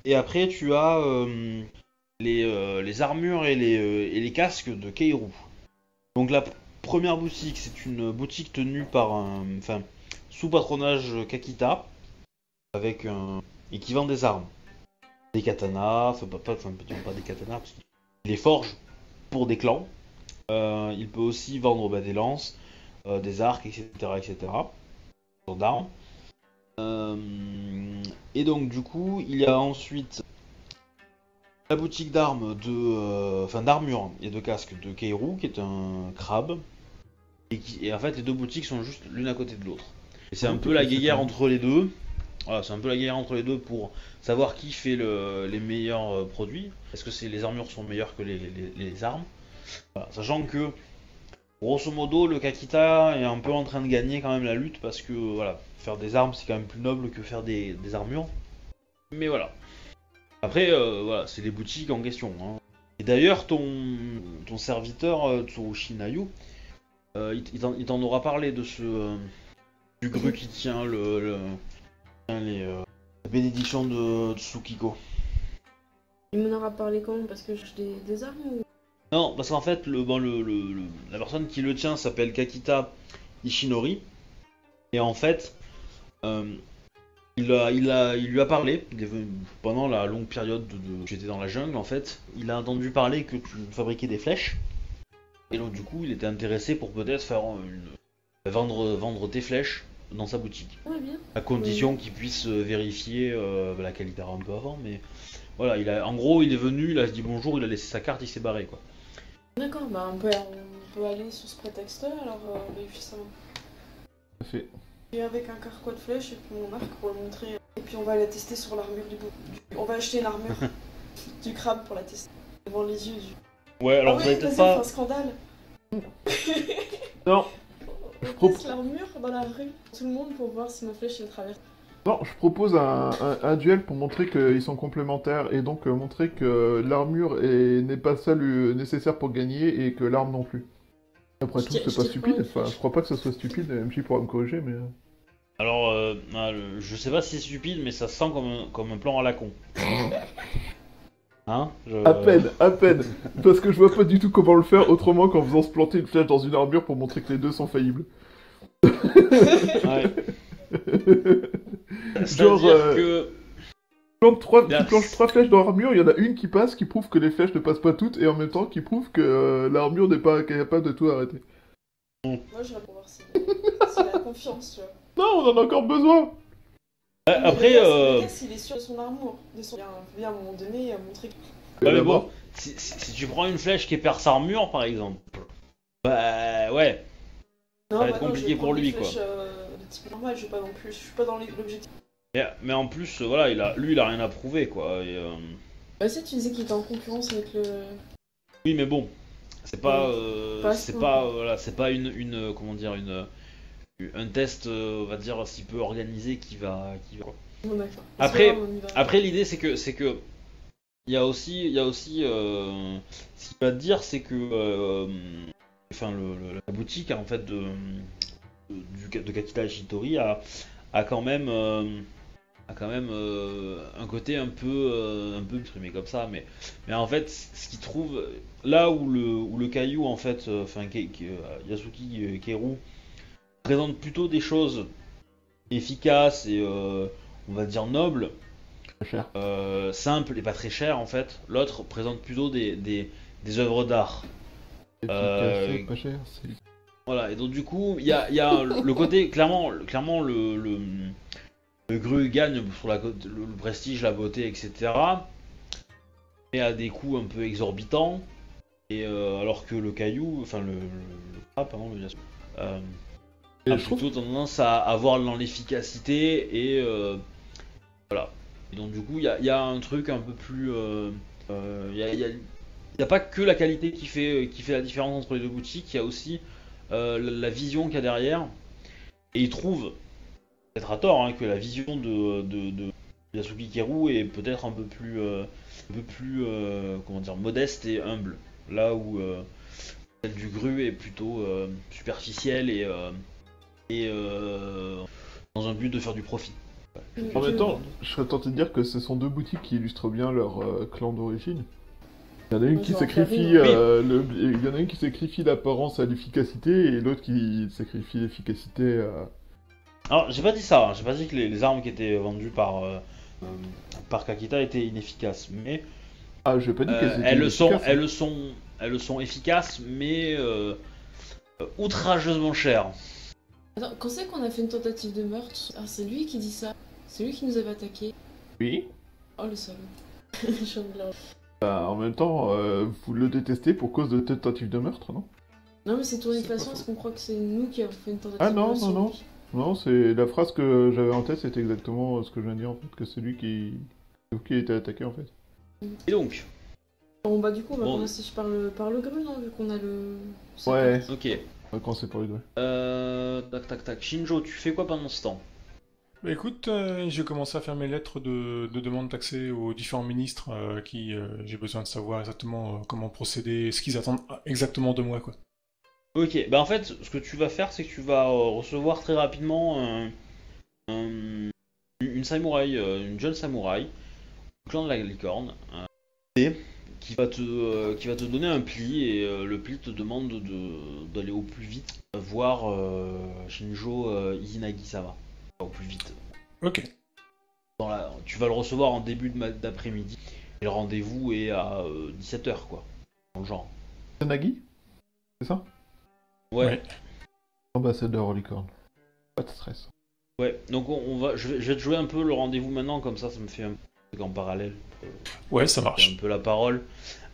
Et après, tu as euh, les, euh, les armures et les, casques de Keiru. Donc, la première boutique, c'est une boutique tenue par un. Enfin, sous patronage Kakita, avec un. et qui vend des armes. Des katanas, enfin, pas, pas, des katanas, parce qu'il les forge pour des clans. Il peut aussi vendre bah, des lances, euh, des arcs, etc. etc. D'armes. Et donc, du coup, il y a ensuite la boutique d'armes de. euh, Enfin, d'armure et de casques de Keiru, qui est un crabe. Et, qui, et en fait, les deux boutiques sont juste l'une à côté de l'autre. Et c'est un peu la guerre entre les deux. Voilà, c'est un peu la guerre entre les deux pour savoir qui fait le- les meilleurs euh, produits. Est-ce que c'est les armures sont meilleures que les, les- les armes? Voilà, Sachant que, grosso modo, le Kakita est un peu en train de gagner quand même la lutte parce que voilà, faire des armes c'est quand même plus noble que faire des, armures. Mais voilà. Après, euh, c'est les boutiques en question. hein. Et d'ailleurs, ton, ton serviteur, euh, Tsurushi Nayu, euh, il, t'en- aura parlé de ce. euh, du gru qui tient le. le- les, euh, la bénédiction de Tsukiko. Il m'en aura parlé quand? Parce que j'ai des, des armes ou... Non, parce qu'en fait, le, bon, le, le- le- la personne qui le tient s'appelle Kakita Ishinori. Et en fait, euh, il, a, il, a, il lui a parlé, il est venu- pendant la longue période de, de- j'étais dans la jungle, en fait, il a entendu parler que tu fabriquais des flèches. Et donc, du coup, il était intéressé pour peut-être faire une, vendre, vendre tes flèches dans sa boutique. Ouais, bien. À condition qu'il puisse euh, vérifier euh, la qualité un peu avant, mais voilà, il a, en gros, il est venu, il a dit bonjour, il a laissé sa carte, il s'est barré, quoi. D'accord, bah on peut, on peut aller sur ce prétexte-là, alors euh, vérifier ça. Ça fait. Et avec un carquois de flèche et puis mon arc pour le montrer. Et puis on va la tester sur l'armure du bout. du- On va acheter une armure du crabe pour la tester. Devant les yeux du. Ouais, alors ah vous oui, peut-être on pas. un scandale. Non, On propo- teste l'armure dans la rue, tout le monde pour voir si ma flèche elle traverse. Non, je propose un, un- un duel pour montrer qu'ils sont complémentaires et donc euh, montrer que l'armure est- n'est pas celle euh, nécessaire pour gagner et que l'arme non plus. Après tout, c'est pas stupide. pas Enfin, je crois pas que ça soit stupide. MJ pourra me corriger, mais. euh. Alors, euh, ah, je sais pas si c'est stupide, mais ça sent comme un, comme un plan à la con. Hein je- À peine, à peine. Parce que je vois pas du tout comment le faire autrement qu'en faisant se planter une flèche dans une armure pour montrer que les deux sont faillibles. Ouais. Genre, euh, que. Plante trois, Yes. Tu planches trois flèches dans l'armure, il y en a une qui passe, qui prouve que les flèches ne passent pas toutes, et en même temps qui prouve que euh, l'armure n'est pas capable de tout arrêter. Moi j'irais pour voir si s'il a confiance, tu vois. Non, on en a encore besoin Mais après, le gars, euh, le gars, s'il est sûr de son armure, de son... à un moment donné, à montrer que. ouais, mais bon, si, si- si tu prends une flèche qui perd sa armure, par exemple, bah ouais. Non, va être bah non, compliqué je vais pour lui, quoi. flèches, euh, de type normal, je suis pas non plus, je suis pas dans les- l'objectif. Mais, mais en plus, euh, voilà, il a, lui, il a rien à prouver, quoi. et, euh, Bah si, tu disais qu'il était en concurrence avec le. Oui, mais bon, c'est pas, euh, c'est pas, euh, voilà, c'est pas une, une, comment dire, une, un test, on va dire, si peu organisé qui va, qui va. Bon, d'accord. Après- va. Après, l'idée, c'est que, c'est que, il y a aussi, il y a aussi, ce qu'il va te dire, c'est que, enfin, le, le- la boutique, en fait, de, du- de Kakita Shitori a, a quand même, euh, a quand même euh, un côté un peu, euh, un peu exprimé comme ça, mais, mais en fait, ce qu'il trouve, là où le, où le caillou, en fait, enfin, Yasuki Keru présente plutôt des choses efficaces et, on va dire, nobles, euh, simple et pas très cher en fait. L'autre présente plutôt des, des, des œuvres d'art. Euh, pas cher. Voilà, et donc du coup, il y a, il y a le côté, clairement, clairement le, le, le Gru gagne sur la, le, le prestige, la beauté, etc. mais à des coûts un peu exorbitants. Et euh, alors que le caillou, enfin le, le, le crabe, pardon, le euh, Et a trouve- plutôt tendance à avoir dans l'efficacité et euh, voilà. Et donc du coup, il y a, il y a un truc un peu plus, euh, il y a- a- n'y a pas que la qualité qui fait, qui fait la différence entre les deux boutiques, il y a aussi euh, la, vision qu'il y a derrière. Et ils trouvent, peut-être à tort, hein, que la vision de, Yasuki Keru est peut-être un peu plus, euh, un peu plus euh, comment dire, modeste et humble. Là où celle du Gru est plutôt superficielle et, et dans un but de faire du profit. En même temps, je serais tenté de dire que ce sont deux boutiques qui illustrent bien leur clan d'origine. Il y en a une qui sacrifie, euh, le... il y en a une qui sacrifie l'apparence à l'efficacité et l'autre qui sacrifie l'efficacité à... Alors, j'ai pas dit ça, hein, j'ai pas dit que les, les armes qui étaient vendues par, euh, par Kakita étaient inefficaces, mais Ah, je vais pas dire euh, qu'elles étaient elles, le sont, efficaces, hein. elles, le sont, elles le sont efficaces, mais outrageusement chères. Attends, quand c'est qu'on a fait une tentative de meurtre Ah, c'est lui qui dit ça. C'est lui qui nous avait attaqué. Oui. Oh le salaud. Bah, en même temps, euh, vous le détestez pour cause de tentative de meurtre, non? Non, mais c'est tourné de façon à ce qu'on croit que c'est nous qui avons fait une tentative Ah de non, meurtre non, sur non. lui. Non, c'est la phrase que j'avais en tête, c'était exactement ce que je viens de dire en fait, que c'est lui qui... qui a été attaqué en fait. Et donc, Bon, bah, du coup, on va Bon. commencer par le, par le gru, non Vu qu'on a le. Ouais. ok. On va commencer par les deux. Euh, tac tac tac. Shinjo, tu fais quoi pendant ce temps? Bah écoute, euh, j'ai commencé à faire mes lettres de, de demande d'accès aux différents ministres euh, qui euh, j'ai besoin de savoir exactement comment procéder, ce qu'ils attendent exactement de moi quoi. Ok, bah en fait, ce que tu vas faire, c'est que tu vas recevoir très rapidement un- un- une samouraï, une jeune samouraï, clan de la licorne, qui va te, qui va te donner un pli et le pli te demande de- d'aller au plus vite voir Shinjo Izanagi-sama, au plus vite. Ok. Dans la, tu vas le recevoir en début d'après-midi et le rendez-vous est à 17h quoi, dans le genre. Nagi C'est ça? Ouais. Ouais. Ambassadeur licorne. Pas de stress. Ouais, donc on, on va, je vais, je vais te jouer un peu le rendez-vous maintenant, comme ça, ça me fait un truc en parallèle. Ouais, ça marche. un peu la parole.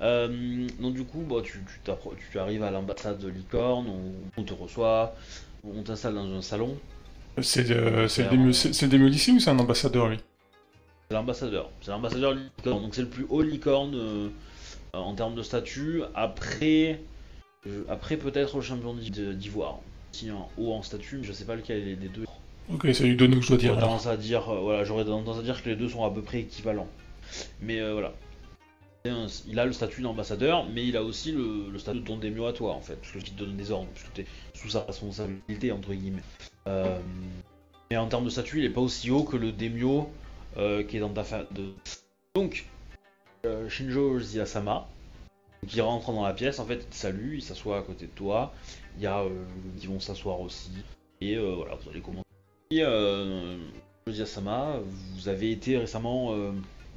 Euh, donc du coup, bah, tu, tu, t'appro- tu arrives à l'ambassade de Licorne, on, on te reçoit, on t'installe dans un salon. C'est euh, le lycée ou c'est un ambassadeur lui? C'est l'ambassadeur, c'est l'ambassadeur Licorne, donc c'est le plus haut Licorne euh, en termes de statut. Après, après peut-être le champion d'Ivoire, si en haut en statut, mais je sais pas lequel est des deux. Ok, c'est lui nous que je dois dire. J'aurais alors. tendance à dire, euh, voilà, j'aurais tendance à dire que les deux sont à peu près équivalents. Mais euh, voilà. Il a le statut d'ambassadeur, mais il a aussi le, statut de ton démio à toi, en fait, parce qu'il te donne des ordres, puisque tu es sous sa responsabilité, entre guillemets. Euh, mais en termes de statut, il est pas aussi haut que le démio euh, qui est dans ta fa... de... Donc, euh, Shinjo Ziyasama, qui rentre dans la pièce, en fait, il te salue, il s'assoit à côté de toi, il y a euh, qui vont s'asseoir aussi, et euh, voilà, vous allez commencer. Et, euh, Sama, vous avez été récemment euh,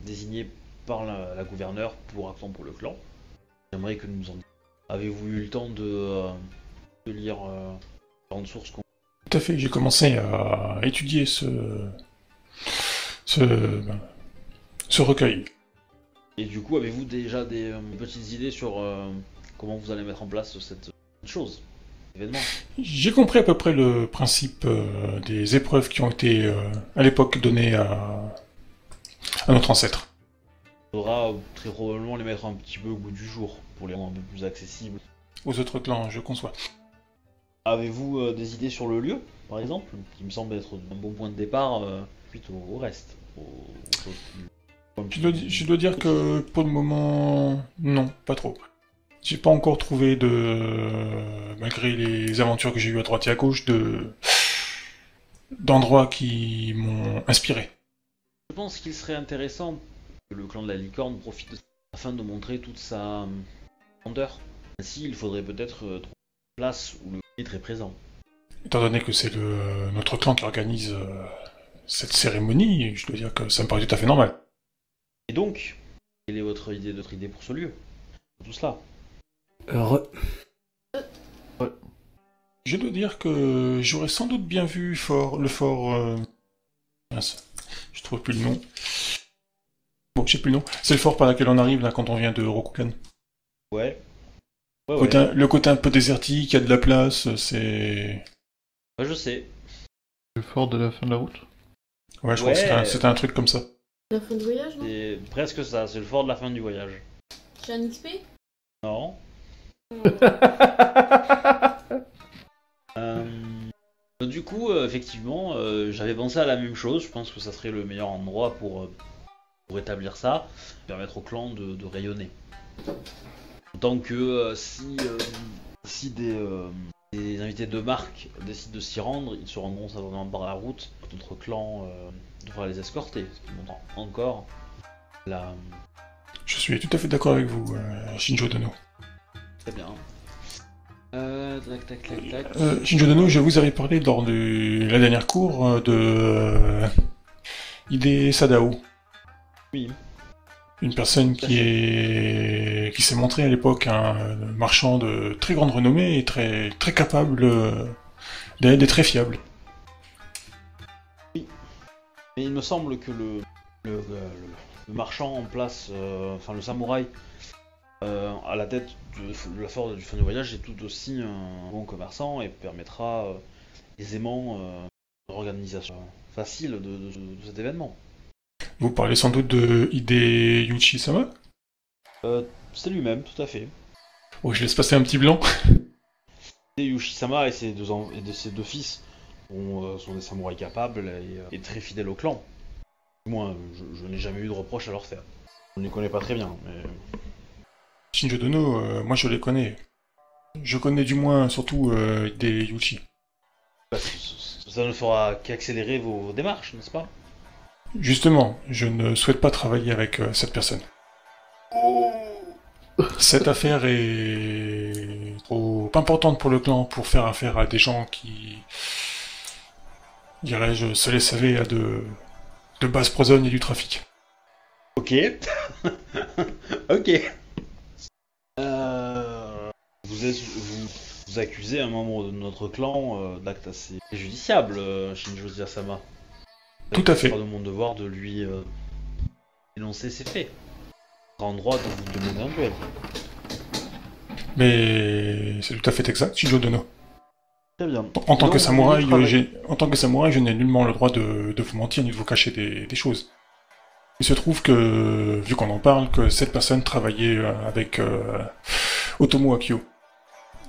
désigné par la, la gouverneure pour absent pour le clan. J'aimerais que nous en Avez-vous eu le temps de, euh, de lire euh, différentes sources qu'on- Tout à fait, j'ai commencé à étudier ce, ce, ben, ce recueil. Et du coup, avez-vous déjà des euh, petites idées sur euh, comment vous allez mettre en place cette chose, événement? J'ai compris à peu près le principe euh, des épreuves qui ont été euh, à l'époque données à, à notre ancêtre. Il faudra très probablement les mettre un petit peu au goût du jour pour les rendre un peu plus accessibles. Aux autres clans, je conçois. Avez-vous euh, des idées sur le lieu, par exemple, qui me semble être un bon point de départ euh, suite au, au reste au- Je dois, je dois dire que pour le moment, non, pas trop. J'ai pas encore trouvé de, malgré les aventures que j'ai eues à droite et à gauche, de d'endroits qui m'ont inspiré. Je pense qu'il serait intéressant que le clan de la licorne profite de ça afin de montrer toute sa grandeur. Ainsi, il faudrait peut-être euh, trouver une place où le est très présent. Étant donné que c'est le notre clan qui organise euh, cette cérémonie, je dois dire que ça me paraît tout à fait normal. Et donc, quelle est votre idée, votre idée pour ce lieu? Tout cela. Heureux. Je dois dire que j'aurais sans doute bien vu fort, le fort. euh, mince, je trouve plus le nom. Bon, je sais plus le nom. C'est le fort par lequel on arrive là quand on vient de Rokugan. Ouais. Ouais, Côté- ouais. Le côté un peu désertique, il y a de la place, c'est. Ouais, je sais. Le fort de la fin de la route. Ouais, je Ouais. crois que c'était un- truc comme ça. La fin de voyage, non? C'est presque ça, c'est le fort de la fin du voyage. J'ai un XP Non. Euh, Du coup, euh, effectivement, euh, j'avais pensé à la même chose. Je pense que ça serait le meilleur endroit pour, euh, pour établir ça, permettre au clan de, de rayonner. Tant que euh, si, euh, si des, euh, des invités de marque décident de s'y rendre, ils se rendront simplement par la route. Notre clan devra les escorter, ce qui montre encore la. Je suis tout à fait d'accord avec vous, Shinjo Dono. Très bien. Euh, tac, tac, tac, tac. Euh, Shinjo Dono, je vous avais parlé lors de la dernière cour de Hide Sadao. Oui. Une personne qui est qui s'est montré à l'époque un marchand de très grande renommée et très très capable euh, d'être et très fiable. Mais il me semble que le, le, euh, le- le marchand en place, euh, enfin le samouraï, euh, à la tête de, de la force du fin du voyage est tout aussi un bon commerçant et permettra euh, aisément euh, une organisation facile de, de- de cet événement. Vous parlez sans doute de Hideyuchi Sama? Euh, C'est lui-même, tout à fait. Oh, je laisse passer un petit blanc. Et Yushisama et ses deux, en- et de ses deux fils sont, euh, sont des samouraïs capables et, euh, et très fidèles au clan. Moi, je, je n'ai jamais eu de reproche à leur faire. Je ne les connais pas très bien, mais Shinjo Dono, euh, moi je les connais. Je connais du moins surtout euh, Hideyuchi. Bah, ça ne fera qu'accélérer vos démarches, n'est-ce pas? Justement, je ne souhaite pas travailler avec euh, cette personne. Cette affaire est trop importante pour le clan pour faire affaire à des gens qui, dirais-je, se laissent aller à de, de basse besogne et du trafic. Ok. ok. Euh, vous, accusez un membre de notre clan euh, d'actes assez préjudiciables, Shinjo Sama. Tout à fait. C'est de mon devoir de lui euh, énoncer ses faits. En droit de vous demander un duel. Mais c'est tout à fait exact, Shinjo Dono. Très bien. En tant Donc, que samouraï, en tant que samouraï, je n'ai nullement le droit de, de vous mentir ni de vous cacher des, des choses. Il se trouve que, vu qu'on en parle, que cette personne travaillait euh, avec euh, Otomo Akio.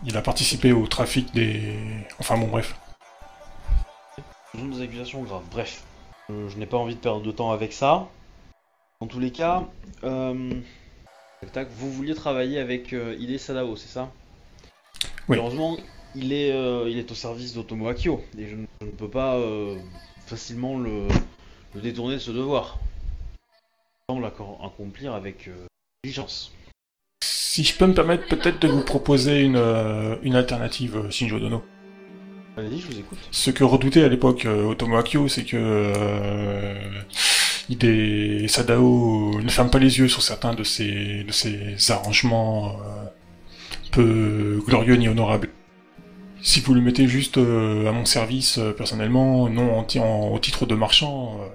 Il a participé au trafic des... Enfin bon, bref. Des accusations graves. Bref, Euh, je n'ai pas envie de perdre de temps avec ça. En tous les cas, euh, tac, vous vouliez travailler avec euh, Hide Sadao, c'est ça? Oui. Malheureusement, il est, euh, il est au service d'Otomo Akio et je ne, je ne peux pas facilement le, le détourner de ce devoir. Il semble accor- accomplir avec diligence. Si je peux me permettre peut-être de vous proposer une, une alternative, Shinjo Dono. Allez-y, je vous écoute. Ce que redoutait à l'époque euh, Otomo Akio, c'est que euh, Hide Sadao ne ferme pas les yeux sur certains de ses, de ses arrangements euh, peu glorieux ni honorables. Si vous le mettez juste euh, à mon service euh, personnellement, non en ti- en- au titre de marchand, euh,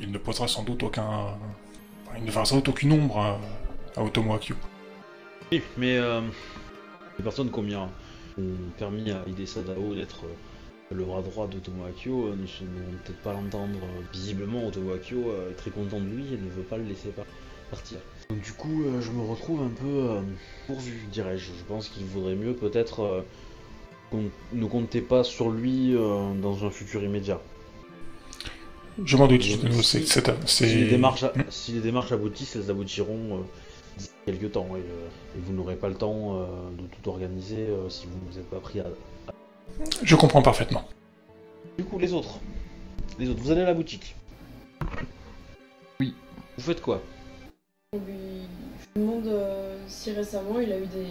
il ne posera sans doute aucun... enfin, il ne fera sans doute aucune ombre à, à Otomo Akio. Oui, mais euh, les personnes qui ont, permis à Hide Sadao d'être euh, le bras droit de Tomo Akio euh, ne peut-être pas l'entendre. euh, Visiblement, Tomo Akio euh, est très content de lui et ne veut pas le laisser par- partir. Donc du coup, euh, je me retrouve un peu euh, pourvu, dirais-je. Je pense qu'il vaudrait mieux peut-être euh, qu'on ne comptez pas sur lui euh, dans un futur immédiat. Je m'en doute, Si- les, démarches, a- si les démarches aboutissent, elles aboutiront euh, d'ici quelques temps. Et, euh, et vous n'aurez pas le temps euh, de tout organiser euh, si vous ne vous êtes pas pris à... Je comprends parfaitement. Du coup, les autres. Les autres, vous allez à la boutique. Oui. Vous faites quoi? On lui... Je lui demande euh, si récemment il a eu des.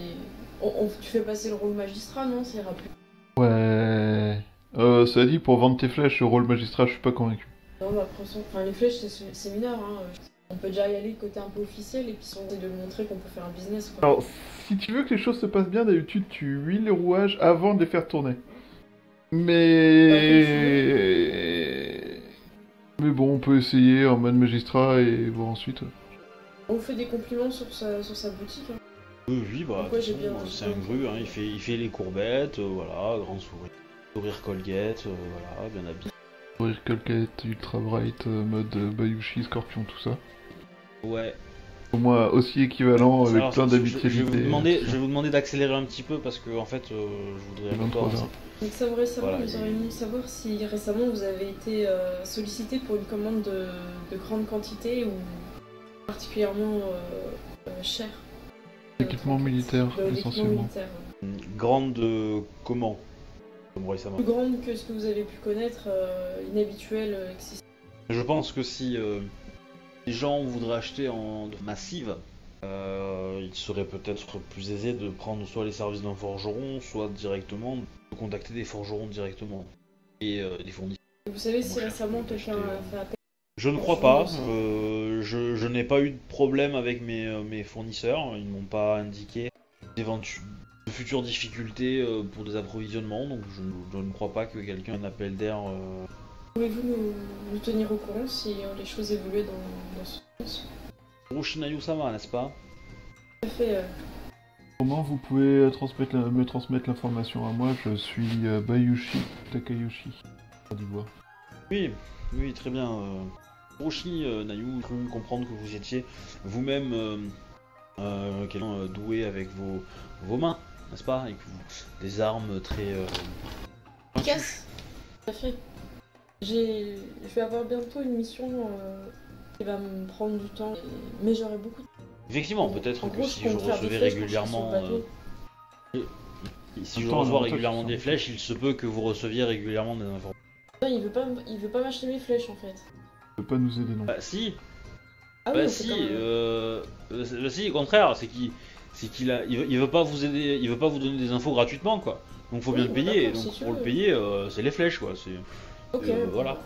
On, on- Tu fais passer le rôle magistrat, non Ça ira plus? Ouais. Euh, ça dit, pour vendre tes flèches, rôle magistrat, je suis pas convaincu. Non, bah, après, enfin, les flèches, c'est c'est mineur. Hein. On peut déjà y aller côté un peu officiel et puis on de lui montrer qu'on peut faire un business. Quoi. Alors, si tu veux que les choses se passent bien, d'habitude, tu huiles les rouages avant de les faire tourner. Mais... Mais bon, on peut essayer en mode magistrat et voir ensuite. On vous fait des compliments sur sa, sur sa boutique. hein. Oui, oui, bah, c'est un gru, hein, il, fait, il fait les courbettes, euh, voilà, grand sourire. Sourire Colgate, euh, voilà, bien habillé. Rire Colgate, Ultra Bright, euh, mode Bayushi, Scorpion, tout ça. Ouais. Pour moi, aussi équivalent avec Alors, plein je- je-. Je, vais vous demander, tout je ça. vais vous demander d'accélérer un petit peu parce que en fait, euh, je voudrais 23 encore-. Donc ça récemment, Voilà, nous aurions aimé savoir si récemment vous avez été euh, sollicité pour une commande de, de grande quantité ou particulièrement euh, euh, cher. Équipement militaire, essentiellement. militaire. Grande euh, comment. Plus grande que ce que vous avez pu connaître, euh, inhabituelle, euh. Je pense que si euh, les gens voudraient acheter en massive, euh, il serait peut-être plus aisé de prendre soit les services d'un forgeron, soit directement de contacter des forgerons directement et euh, des fournisseurs. Vous savez si récemment que quelqu'un a euh, fait appel Je ne crois pas. euh, je je n'ai pas eu de problème avec mes, euh, mes fournisseurs. Ils ne m'ont pas indiqué de futures difficultés euh, pour des approvisionnements. Donc je, ne- je ne crois pas que quelqu'un ait un appel d'air. Pouvez-vous nous, nous tenir au courant si les choses évoluaient dans, dans ce sens? Roshinayu-sama, n'est-ce pas? Tout à fait. euh, Comment vous pouvez euh, transmettre la- me transmettre l'information à moi? Je suis euh, Bayushi Takayoshi. d'Ivoire. Oui, oui, très bien. Euh, Roshi euh, Nayu, j'ai cru comprendre que vous étiez vous-même euh, euh, quelqu'un euh, doué avec vos, vos mains, n'est-ce pas? Et que vous, des armes très. euh, Efficace Tout à fait. J'ai... Je vais avoir bientôt une mission euh, qui va me prendre du temps, et- mais j'aurai beaucoup de Effectivement, peut-être En que gros, si je recevais régulièrement. euh, si je reçois régulièrement des flèches, il se peut que vous receviez régulièrement des informations. Non, il veut pas, il veut pas m'acheter mes flèches en fait. peut pas nous aider non. Bah si, Ah bah fait si, euh, euh, bah si, au contraire, c'est qu'il, c'est qu'il a, il veut, il veut pas vous aider, il veut pas vous donner des infos gratuitement quoi. Donc faut Oui, bien le payer. Donc si pour le payer, euh, c'est les flèches quoi. C'est. Ok, bon, voilà.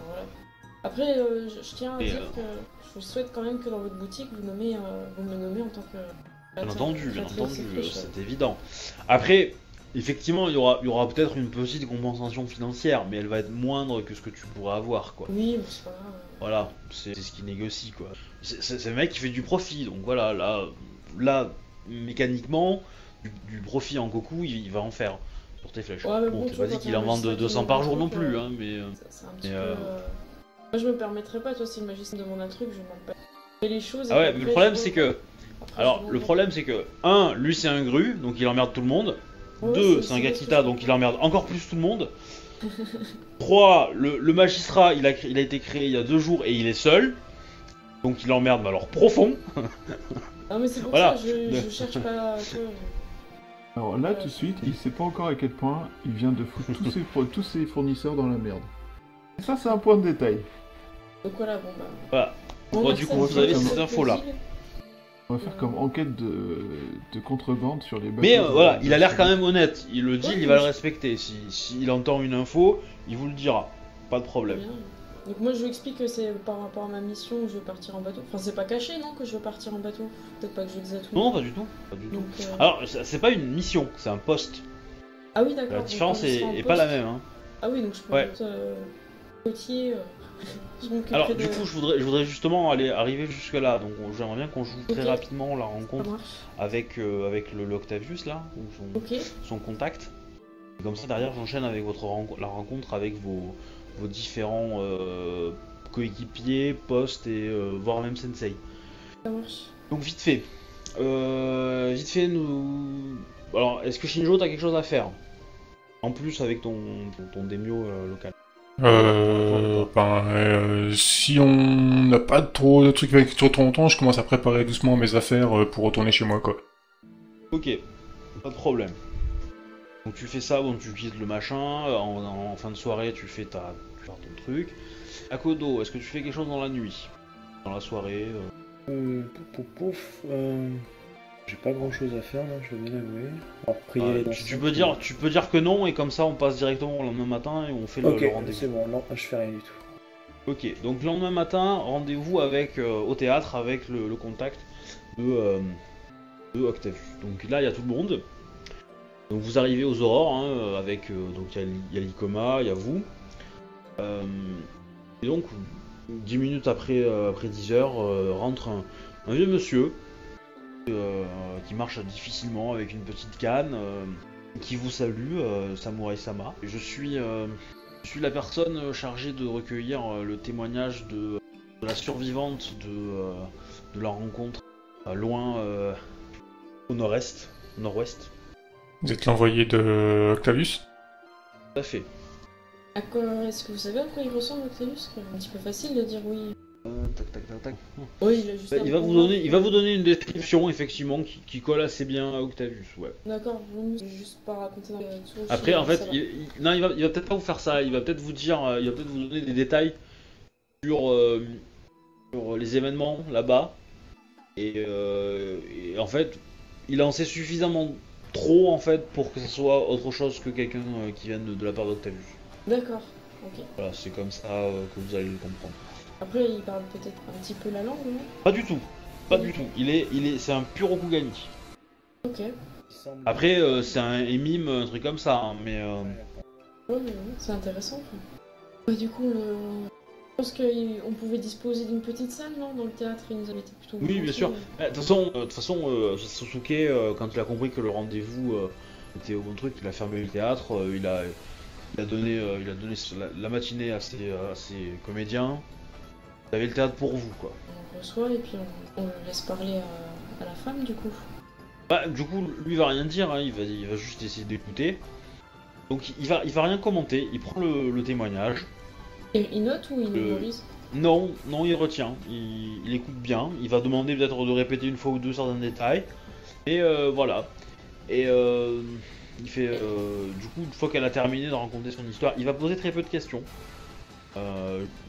Après, euh, je, je tiens à Et, dire euh, que je vous souhaite quand même que dans votre boutique, vous, nommez, euh, vous me nommez en tant que. Bien entendu, bien entendu, c'est évident. Après, effectivement, il y aura, il y aura peut-être une petite compensation financière, mais elle va être moindre que ce que tu pourrais avoir, quoi. Oui, mais c'est pas grave. Voilà, c'est ce qu'il négocie, quoi. C'est le mec qui fait du profit, donc voilà, là, là mécaniquement, du, du profit en Goku, il, il va en faire sur tes flèches. Ouais, mais bon, bon, t'es pas dit qu'il en vende magicien qui 200 vend par jour non plus, euh, hein, mais... euh, C'est un petit Mais, peu. euh, Moi, je me permettrais pas, toi, si le magicien demande un truc, je demande pas. Et les choses. Ah ouais, mais le problème c'est que... après, Alors, le problème c'est que, un, lui c'est un gru, donc il emmerde tout le monde. Ouais, Deux, c'est un je donc il emmerde encore plus tout le monde. Trois, le, le magistrat, il a, il a été créé il y a deux jours et il est seul. Donc il emmerde, mais alors profond. Ah, mais c'est pour Voilà. ça, je, je cherche pas. Alors là, tout de suite, il sait pas encore à quel point il vient de foutre tous ses, pro- tous ses fournisseurs dans la merde. Et ça, c'est un point de détail. Donc voilà, bon bah. Voilà. Bon, Bon, bah, du coup, vous avez ces infos-là. On va faire comme enquête de, de contrebande sur les bateaux. Mais euh, voilà, il a l'air quand même honnête. Il le dit, Ouais, il va le respecter. Si, s'il entend une info, il vous le dira. Pas de problème. Donc moi je lui explique que c'est par rapport à ma mission où je veux partir en bateau. Enfin c'est pas caché non que je veux partir en bateau. Peut-être pas que je le à tout Non, non, pas du tout. Pas du tout. Donc, euh, Alors, c'est pas une mission, c'est un poste. Ah oui d'accord. La différence est, pas la même. Hein. Ah oui donc je peux Ouais. être euh, côtier. euh, Alors, de- du coup, je voudrais, je voudrais justement aller arriver jusque là. Donc, on- j'aimerais bien qu'on joue très rapidement la rencontre avec, euh, avec le l'Octavius là, ou son, son contact. Et comme ça, derrière, j'enchaîne avec votre la rencontre avec vos, vos différents euh, coéquipiers, postes et euh, voire même sensei. Ça marche. Donc vite fait. Euh, vite fait, nous. Alors, est-ce que Shinjo, t'as quelque chose à faire? En plus, avec ton, ton, ton démio euh, local. Euh, ben, euh, si on n'a pas trop de trucs avec trop longtemps, je commence à préparer doucement mes affaires pour retourner chez moi, quoi. Ok, pas de problème. Donc tu fais ça, bon, tu quittes le machin. En, en fin de soirée, tu fais ta, tu fais ton truc. Akodo, est-ce que tu fais quelque chose dans la nuit? Dans la soirée euh, Euh, pouf, pouf, pouf, euh, J'ai pas grand chose à faire là, je vais bien avouer. Alors, prier euh, tu, peux dire, tu peux dire que non et comme ça on passe directement au lendemain matin et on fait le- rendez-vous. c'est bon, non, je fais rien du tout. Ok, donc le lendemain matin, rendez-vous avec euh, au théâtre avec le, le contact de, euh, de Octavius. Donc là, il y a tout le monde. Donc vous arrivez aux aurores hein, euh, avec euh, donc il y a l'Icoma, il y a vous. Euh, et donc 10 minutes après après 10 heures rentre un, vieux monsieur qui marche difficilement avec une petite canne, qui vous salue, Samurai Sama. Je suis, je suis la personne chargée de recueillir le témoignage de, la survivante de, de la rencontre loin au nord-est, nord-ouest. Vous êtes l'envoyé de Octavius Tout à fait. À quoi est-ce que vous savez à quoi il ressemble Octavius? C'est un petit peu facile de dire oui. Euh, tac, tac, tac, tac. Oui, il a juste. Bah, un il va vous donner, il va vous donner une description effectivement qui, qui colle assez bien à Octavius, ouais. D'accord, vous je vais juste pas raconter dans le tour. Après, en ça fait, il, il- non, il va, il va peut-être pas vous faire ça. Il va peut-être vous dire, euh, il va peut-être vous donner des détails sur, euh, sur les événements là-bas. Et, euh, et en fait, il en sait suffisamment trop en fait pour que ce soit autre chose que quelqu'un euh, qui vienne de, de la part d'Octavius. D'accord, ok. Voilà, c'est comme ça euh, que vous allez le comprendre. Après, il parle peut-être un petit peu la langue, non? Pas du tout, pas du tout. Il est, il est, c'est un pur Okugani. Ok. Ouais, Après, euh, c'est un émime, un truc comme ça, hein, mais. euh, mais ouais, c'est intéressant. quoi. Ouais, du coup, le... je pense qu'on pouvait disposer d'une petite salle, non Dans le théâtre, il nous avait été plutôt. Oui, bien sûr. Eh, De toute façon, euh, de toute façon euh, Sasuke, euh, quand il a compris que le rendez-vous euh, était au bon truc, il a fermé le théâtre, euh, il, a, il a donné, euh, il a donné la, matinée à ses, euh, à ses comédiens. Vous avez le théâtre pour vous, quoi. On reçoit et puis on, laisse parler à, à la femme, du coup. Bah, du coup, lui il va rien dire, hein, il, va, il va juste essayer d'écouter. Donc il va, il va rien commenter, il prend le, le témoignage. Il note ou il Euh, mémorise Non, non, il retient, il, il écoute bien, il va demander peut-être de répéter une fois ou deux certains détails, et euh, voilà. Et euh, il fait, euh, du coup, une fois qu'elle a terminé de raconter son histoire, il va poser très peu de questions.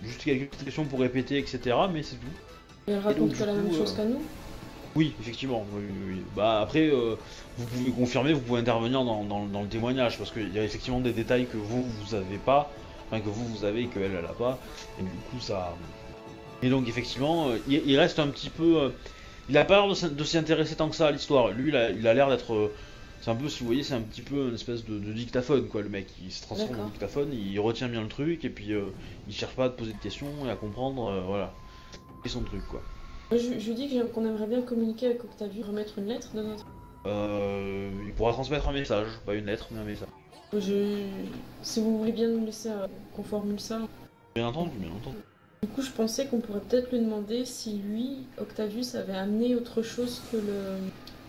Juste quelques petites questions pour répéter, etc., mais c'est tout. Et elle raconte pas la même chose qu'à nous Oui, effectivement. oui, oui, oui. Bah après, euh, vous pouvez confirmer, vous pouvez intervenir dans, dans- dans le témoignage parce qu'il y a effectivement des détails que vous vous avez pas, enfin que vous vous avez et qu'elle elle a pas, et du coup ça. Et donc effectivement, euh, il, il reste un petit peu, euh, il a pas l'air de s'y intéresser tant que ça à l'histoire. Lui, il a l'air d'être, euh, c'est un peu, si vous voyez, c'est un petit peu une espèce de, de dictaphone quoi, le mec. Il se transforme en dictaphone, il retient bien le truc et puis euh, il cherche pas à te poser de questions et à comprendre, euh, voilà. Et son truc quoi. Je, je lui dis qu'on aimerait bien communiquer avec Octavius, remettre une lettre de notre. Euh, il pourra transmettre un message, pas une lettre, mais un message. Je... Si vous voulez bien nous laisser euh, qu'on formule ça. Bien entendu, bien entendu. Du coup, je pensais qu'on pourrait peut-être lui demander si lui, Octavius, avait amené autre chose que, le...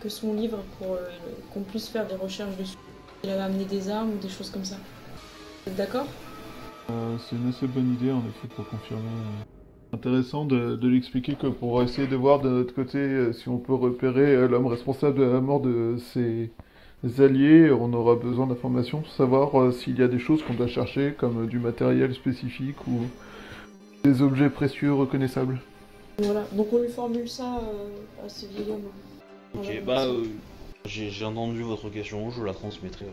que son livre pour euh, qu'on puisse faire des recherches dessus. Il avait amené des armes ou des choses comme ça. Vous êtes d'accord? Euh, c'est une assez bonne idée en effet pour confirmer. Intéressant de, de l'expliquer que pour essayer de voir de notre côté si on peut repérer l'homme responsable de la mort de ses alliés, on aura besoin d'informations pour savoir euh, s'il y a des choses qu'on doit chercher comme euh, du matériel spécifique ou des objets précieux reconnaissables. Voilà. Donc on lui formule ça euh, à ce vieil homme. Ok, bah euh, j'ai entendu votre question, je la transmettrai